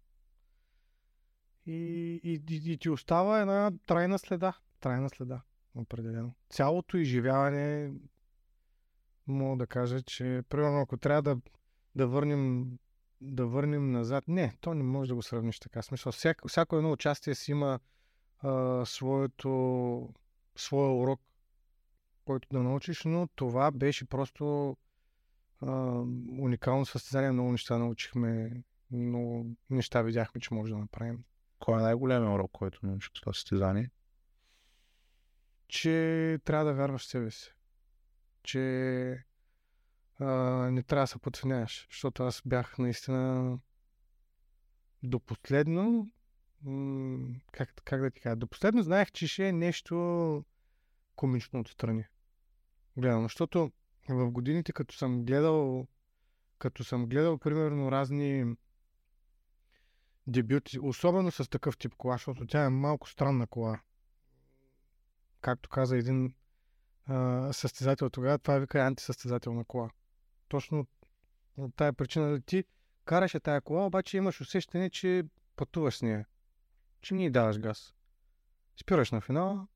И, и, и, и ти остава една трайна следа. Трайна следа, определено. Цялото изживяване мога да кажа, че примерно ако трябва да, да върнем да върнем назад. Не, то не може да го сравниш така. Смисъл, всяко, всяко едно участие си има а, своето, своя урок, който да научиш, но това беше просто а, уникално състезание. Много неща научихме, много неща видяхме, че може да направим. Кой е най-големият урок, който научих това състезание? Че трябва да вярваш в себе си. Че а, не трябва да се подценяваш, защото аз бях наистина до последно как, как да ти кажа, до последно знаех, че ще е нещо комично отстрани. Гледам, защото в годините, като съм гледал, като съм гледал, примерно, разни дебюти, особено с такъв тип кола, защото тя е малко странна кола. Както каза един а, състезател тогава, това вика антисъстезателна кола. Точно от тая причина да ти караше тая кола, обаче имаш усещане, че пътуваш с нея. Че не даваш газ. Спираш на финала,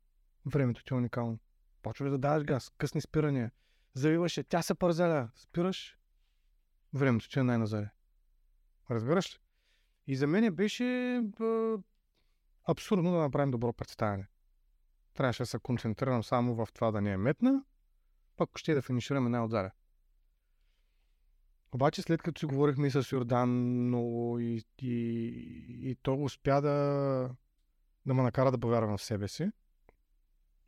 времето ти е уникално. Почваш да даваш газ, късни спирания. Завиваш я, тя се пързеля. Спираш, времето ти е най-назаде. Разбираш ли? И за мен беше б, абсурдно да направим добро представяне. Трябваше да се концентрирам само в това да не е метна, пък ще да финишираме най-отзаде. Обаче след като си говорихме и с Йордан много и, и, и то успя да, да ме накара да повярвам в себе си.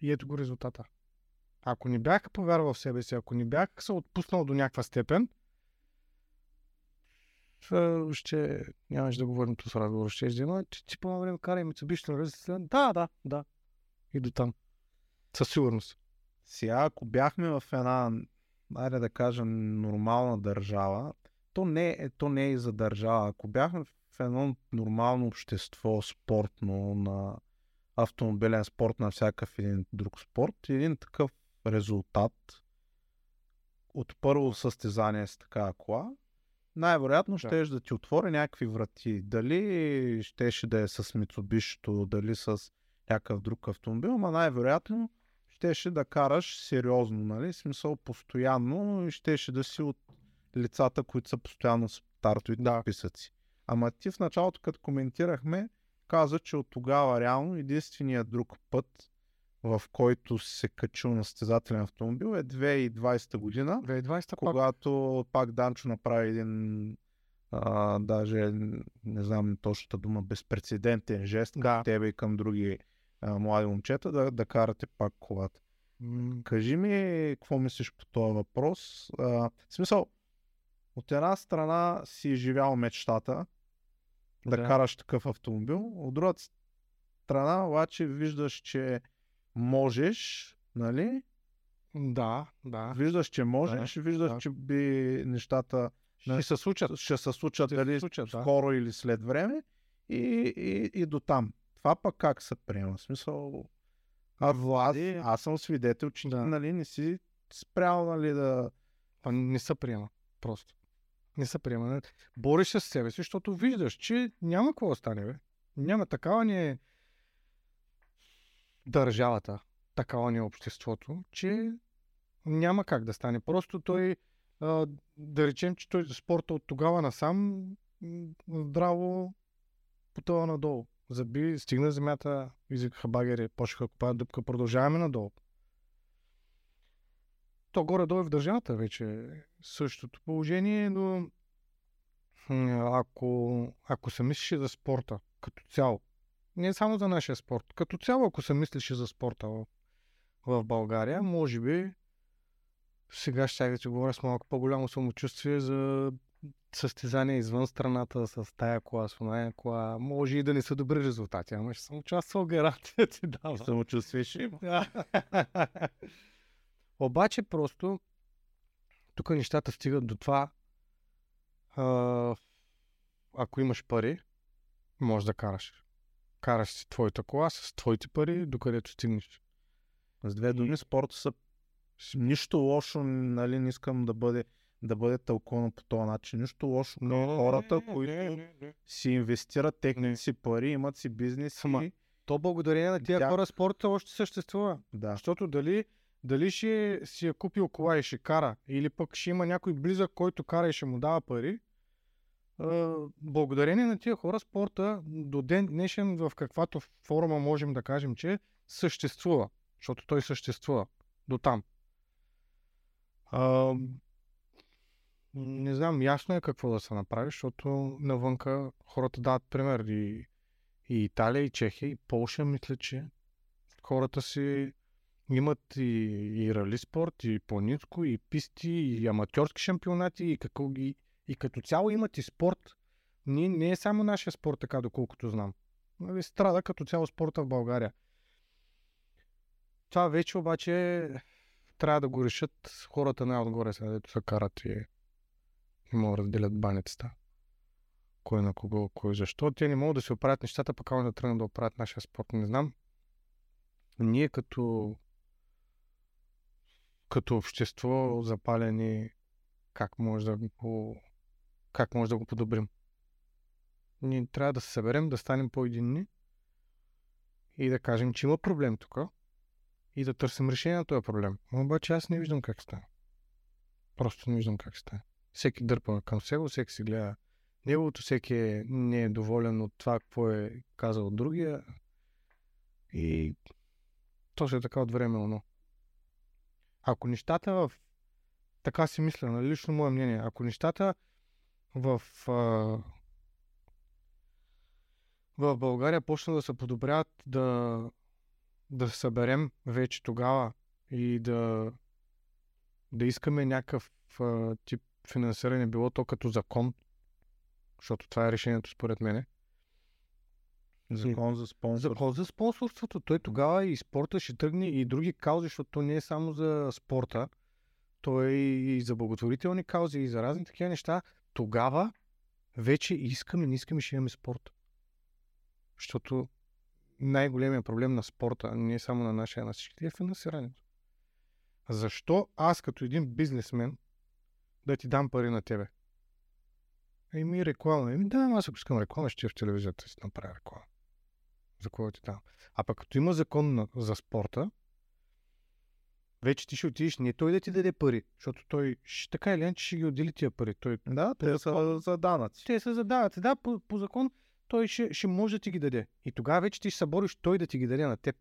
И ето го резултата. Ако не бях повярвал в себе си, ако не бях се отпуснал до някаква степен, ще нямаш да говорим с разговор. Ще ще има, че ти по време кара и Mitsubishi Да, да, да. И до там. Със сигурност. Сега, ако бяхме в една айде да кажем, нормална държава, то не, е, то не е и за държава. Ако бяхме в едно нормално общество, спортно, на автомобилен спорт, на всякакъв един друг спорт, един такъв резултат от първо състезание с такава кола, най-вероятно ще да. да ти отвори някакви врати. Дали щеше да е с Mitsubishi, дали с някакъв друг автомобил, ама най-вероятно щеше да караш сериозно, нали? Смисъл постоянно и щеше да си от лицата, които са постоянно с стартовите да. списъци. Ама ти в началото, като коментирахме, каза, че от тогава реално единственият друг път, в който се качил на състезателен автомобил е 2020 година, 2020 когато пак. пак Данчо направи един а, даже не знам точната дума, безпредседентен жест да. към тебе и към други а, млади момчета да, да карате пак колата. М- кажи ми, какво мислиш по този въпрос? А, в смисъл, от една страна си изживял мечтата да, да караш такъв автомобил, от другата страна обаче виждаш, че можеш, нали? Да, да. Виждаш, че можеш, да, виждаш, да. че би нещата ще се случат. Ще се случат, ще дали, случат скоро да. или след време и, и, и до там. Това пък как се приема? В смисъл, а Влад, аз съм свидетел, че да. нали, не си спрял нали, да... А не се приема, просто. Не се приема. Нали? Бориш се с себе си, защото виждаш, че няма какво да стане, бе. Няма такава ни е държавата, такава ни е обществото, че няма как да стане. Просто той, а, да речем, че той спорта от тогава насам здраво потъва надолу заби, стигна земята, извикаха багери, почнаха купаят дупка, продължаваме надолу. То горе-долу е в държавата вече същото положение, но ако, ако се мислиш за спорта като цяло, не само за нашия спорт, като цяло ако се мислиш за спорта в, България, може би сега ще да ти говоря с малко по-голямо самочувствие за състезания извън страната с тая кола, с оная кола, може и да не са добри резултати, ама ще съм участвал, гарантия ти дава. Самочувствие ще има. Обаче просто тук нещата стигат до това, а, ако имаш пари, можеш да караш. Караш си твоята кола с твоите пари, докъдето стигнеш. С две думи, спорта са нищо лошо, нали, не искам да бъде да бъде тълкувано по този начин. Нищо лошо към не, хората, не, които не, не, не. си инвестират техните си пари, имат си бизнес. Сама. И... То благодарение на тия Тя... хора спорта още съществува. Да. Защото дали, дали ще си е купил кола и ще кара, или пък ще има някой близък, който кара и ще му дава пари, благодарение на тия хора спорта до ден днешен в каквато форма можем да кажем, че съществува. Защото той съществува. До там не знам, ясно е какво да се направи, защото навънка хората дават пример. И, и Италия, и Чехия, и Полша, мисля, че хората си имат и, и рали спорт, и планинско, и писти, и аматьорски шампионати, и, какво, и, и като цяло имат и спорт. Не, не е само нашия спорт, така доколкото знам. нали, страда като цяло спорта в България. Това вече обаче трябва да го решат хората най-отгоре, сега дето се карат и, и могат да разделят баницата. Кой на кого, кой защо. Те не могат да се оправят нещата, пък да тръгнат да оправят нашия спорт. Не знам. Ние като като общество запалени, как може да го, как може да го подобрим. Ние трябва да се съберем, да станем по-единни и да кажем, че има проблем тук и да търсим решение на този проблем. Обаче аз не виждам как стане. Просто не виждам как стане. Всеки дърпа към себе, всеки си гледа неговото, всеки е, не е доволен от това, какво е казал другия. И то ще е така от време, но. Ако нещата в... Така си мисля, на лично мое мнение. Ако нещата в... А... В България почна да се подобряват, да, да съберем вече тогава и да, да искаме някакъв а, тип финансиране, било то като закон, защото това е решението според мене. Закон за спонсорство. Закон за спонсорството. Той тогава и спорта ще тръгне и други каузи, защото то не е само за спорта. То е и за благотворителни каузи и за разни такива неща. Тогава вече искаме, не искаме, ще имаме спорт. Защото най-големият проблем на спорта, не само на нашия, на всички, е финансирането. Защо аз като един бизнесмен да ти дам пари на тебе? Еми реклама. Еми да, аз ако искам реклама, ще в телевизията си направя реклама за какво ти там. А пък като има закон на, за спорта, вече ти ще отидеш не той да ти даде пари, защото той ще, така или иначе ще ги отдели тия пари. Той, да, те са за данъци. Те са за данъци. Да, по, по закон той ще, ще може да ти ги даде. И тогава вече ти ще се бориш той да ти ги даде на теб.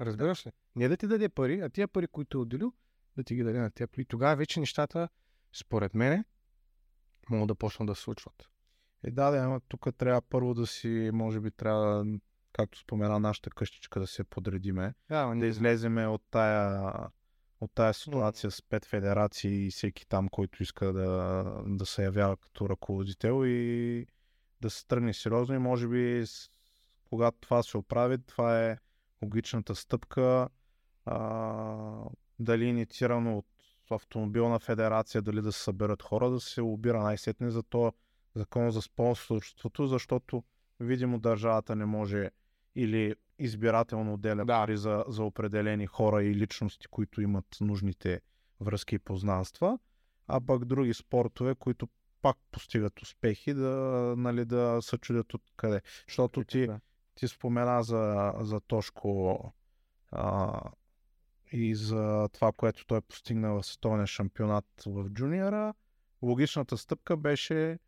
Разбираш ли? Не да ти даде пари, а тия пари, които е отделил, да ти ги даде на теб. И тогава вече нещата, според мене, могат да почнат да се случват. Е, да, да, тук трябва първо да си, може би трябва както спомена нашата къщичка, да се подредиме, да, да излеземе от тая, от тая ситуация с пет федерации и всеки там, който иска да, да се явява като ръководител и да се тръгне сериозно и може би когато това се оправи, това е логичната стъпка а, дали инициирано от автомобилна федерация, дали да се съберат хора, да се обира най-сетне за то закон за спонсорството, защото видимо държавата не може или избирателно отделя да. пари за, за определени хора и личности, които имат нужните връзки и познанства, а пък други спортове, които пак постигат успехи, да, нали, да се чудят откъде. Защото ти, ти спомена за, за Тошко а, и за това, което той постигна в световния шампионат в джуниора. Логичната стъпка беше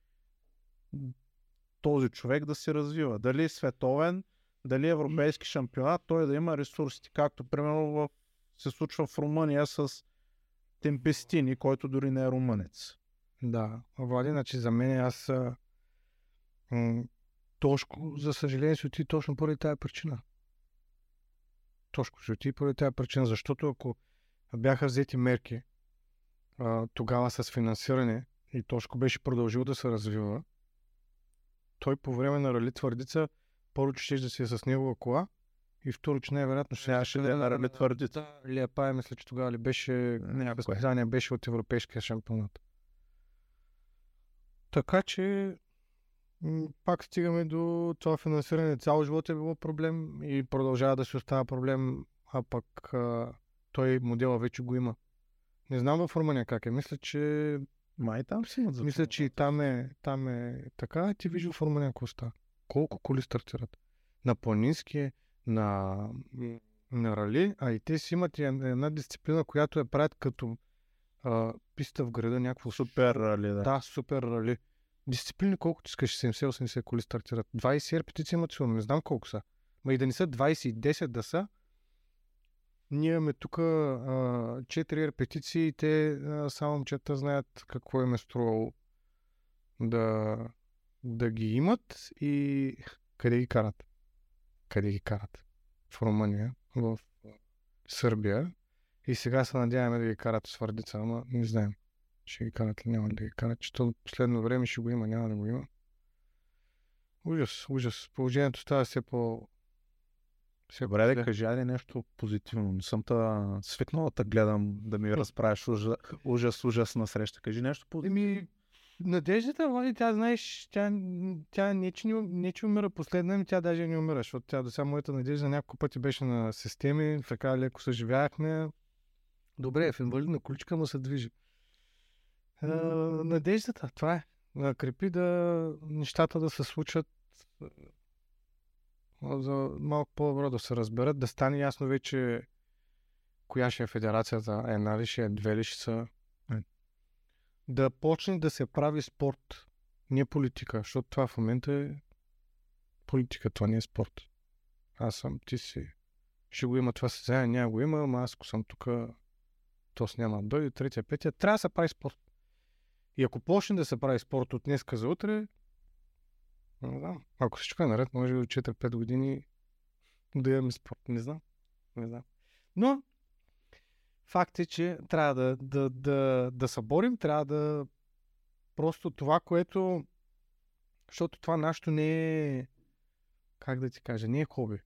този човек да се развива. Дали световен, дали европейски шампионат, той да има ресурсите, както примерно в, се случва в Румъния с Темпестини, който дори не е румънец. Да, Влади, значи за мен аз м- Тошко, за съжаление, се оти точно поради тази причина. Тошко се оти поради тази причина, защото ако бяха взети мерки а, тогава с финансиране и Тошко беше продължил да се развива, той по време на Рали Твърдица първо, че ще да си е с негова кола и второ, че най-вероятно ще нямаше да на рали твърдица. Лиапая, мисля, че тогава ли беше състезание, беше от европейския шампионат. Така че пак стигаме до това финансиране. Цял живот е било проблем и продължава да се остава проблем, а пък а, той модела вече го има. Не знам в Румъния как е. Мисля, че... Май там си имат Мисля, че и там е, там е така. Ти вижда в Румъния какво става колко коли стартират. На планински, на, на рали, а и те си имат една дисциплина, която я правят като а, писта в града, някакво супер рали. Да, да супер рали. Дисциплини колкото искаш, 70-80 коли стартират. 20 репетиции имат силно, не знам колко са. Ма и да не са 20 и 10 да са, ние имаме тук 4 репетиции и те а, само момчета знаят какво им е струвало да, да ги имат и къде ги карат? Къде ги карат? В Румъния, в Сърбия. И сега се надяваме да ги карат с Върдица, ама не знаем. Ще ги карат ли няма да ги карат. Че последно време ще го има, няма да го има. Ужас, ужас. Положението става все по... Все Добре, да кажи айде нещо позитивно. Не съм та свикнал да гледам да ми разправиш ужас, ужас, ужас на среща. Кажи нещо позитивно. Еми, надеждата, Влади, тя знаеш, тя, тя не, че, не, че умира последна, ами тя даже не умира, защото тя до сега моята надежда няколко пъти беше на системи, така леко съживяхме. Добре, в инвалидна количка му се движи. А, надеждата, това е. Крепи да нещата да се случат а, за малко по-добро да се разберат, да стане ясно вече коя ще е федерацията, една ли ще е, две ли ще са. Да почне да се прави спорт, не политика, защото това в момента е политика, това не е спорт. Аз съм, ти си. Ще го има това състезание, няма го има, ама аз ако съм тук, то с няма да дойде, третия, петия, трябва да се прави спорт. И ако почне да се прави спорт от днеска за утре, не знам. Ако всичко е наред, може би от 4-5 години да имаме спорт. Не знам. Не знам. Но факт е, че трябва да, да, да, да се борим, трябва да просто това, което защото това нашето не е как да ти кажа, не е хоби.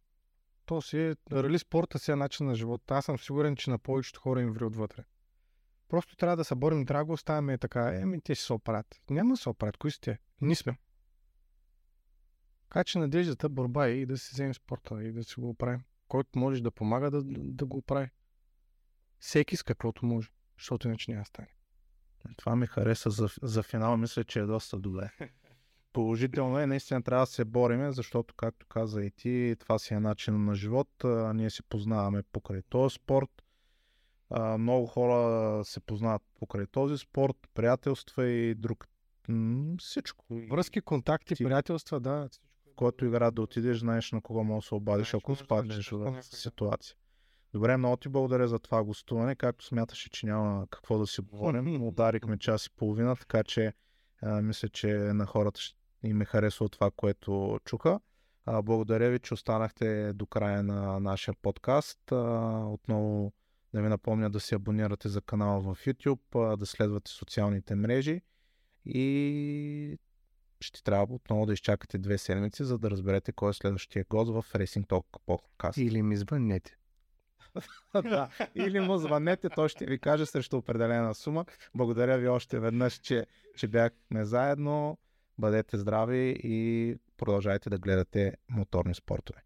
То си е, рали спорта си е начин на живота. Аз съм сигурен, че на повечето хора им ври отвътре. Просто трябва да се борим, трябва оставяме така. Еми, те ще се оправят. Няма да се оправят. Кои сте? Ние сме. Така че надеждата, борба е и да си вземем спорта и да си го оправим. Който може да помага да, да го оправи. Всеки с каквото може, защото иначе няма стане. Това ми хареса за, за финал. Мисля, че е доста добре. Положително е, наистина трябва да се бориме, защото, както каза и ти, това си е начин на живот. А, ние се познаваме покрай този спорт. А, много хора се познават покрай този спорт, приятелства и друг. М, всичко. Връзки, контакти, Ти- приятелства, да. В който игра да отидеш, знаеш на кого можеш да се обадиш, ако спаднеш в ситуация. Добре, много ти благодаря за това гостуване. Както смяташе, че няма какво да си говорим, ударихме час и половина, така че а, мисля, че на хората ще им е харесало това, което чуха. А, благодаря ви, че останахте до края на нашия подкаст. А, отново да ви напомня да се абонирате за канала в YouTube, а, да следвате социалните мрежи и ще трябва отново да изчакате две седмици, за да разберете кой е следващия гост в Racing Talk подкаст. Или ми звъннете. да. Или му звънете, той ще ви каже срещу определена сума. Благодаря ви още веднъж, че, че бяхме заедно. Бъдете здрави и продължайте да гледате моторни спортове.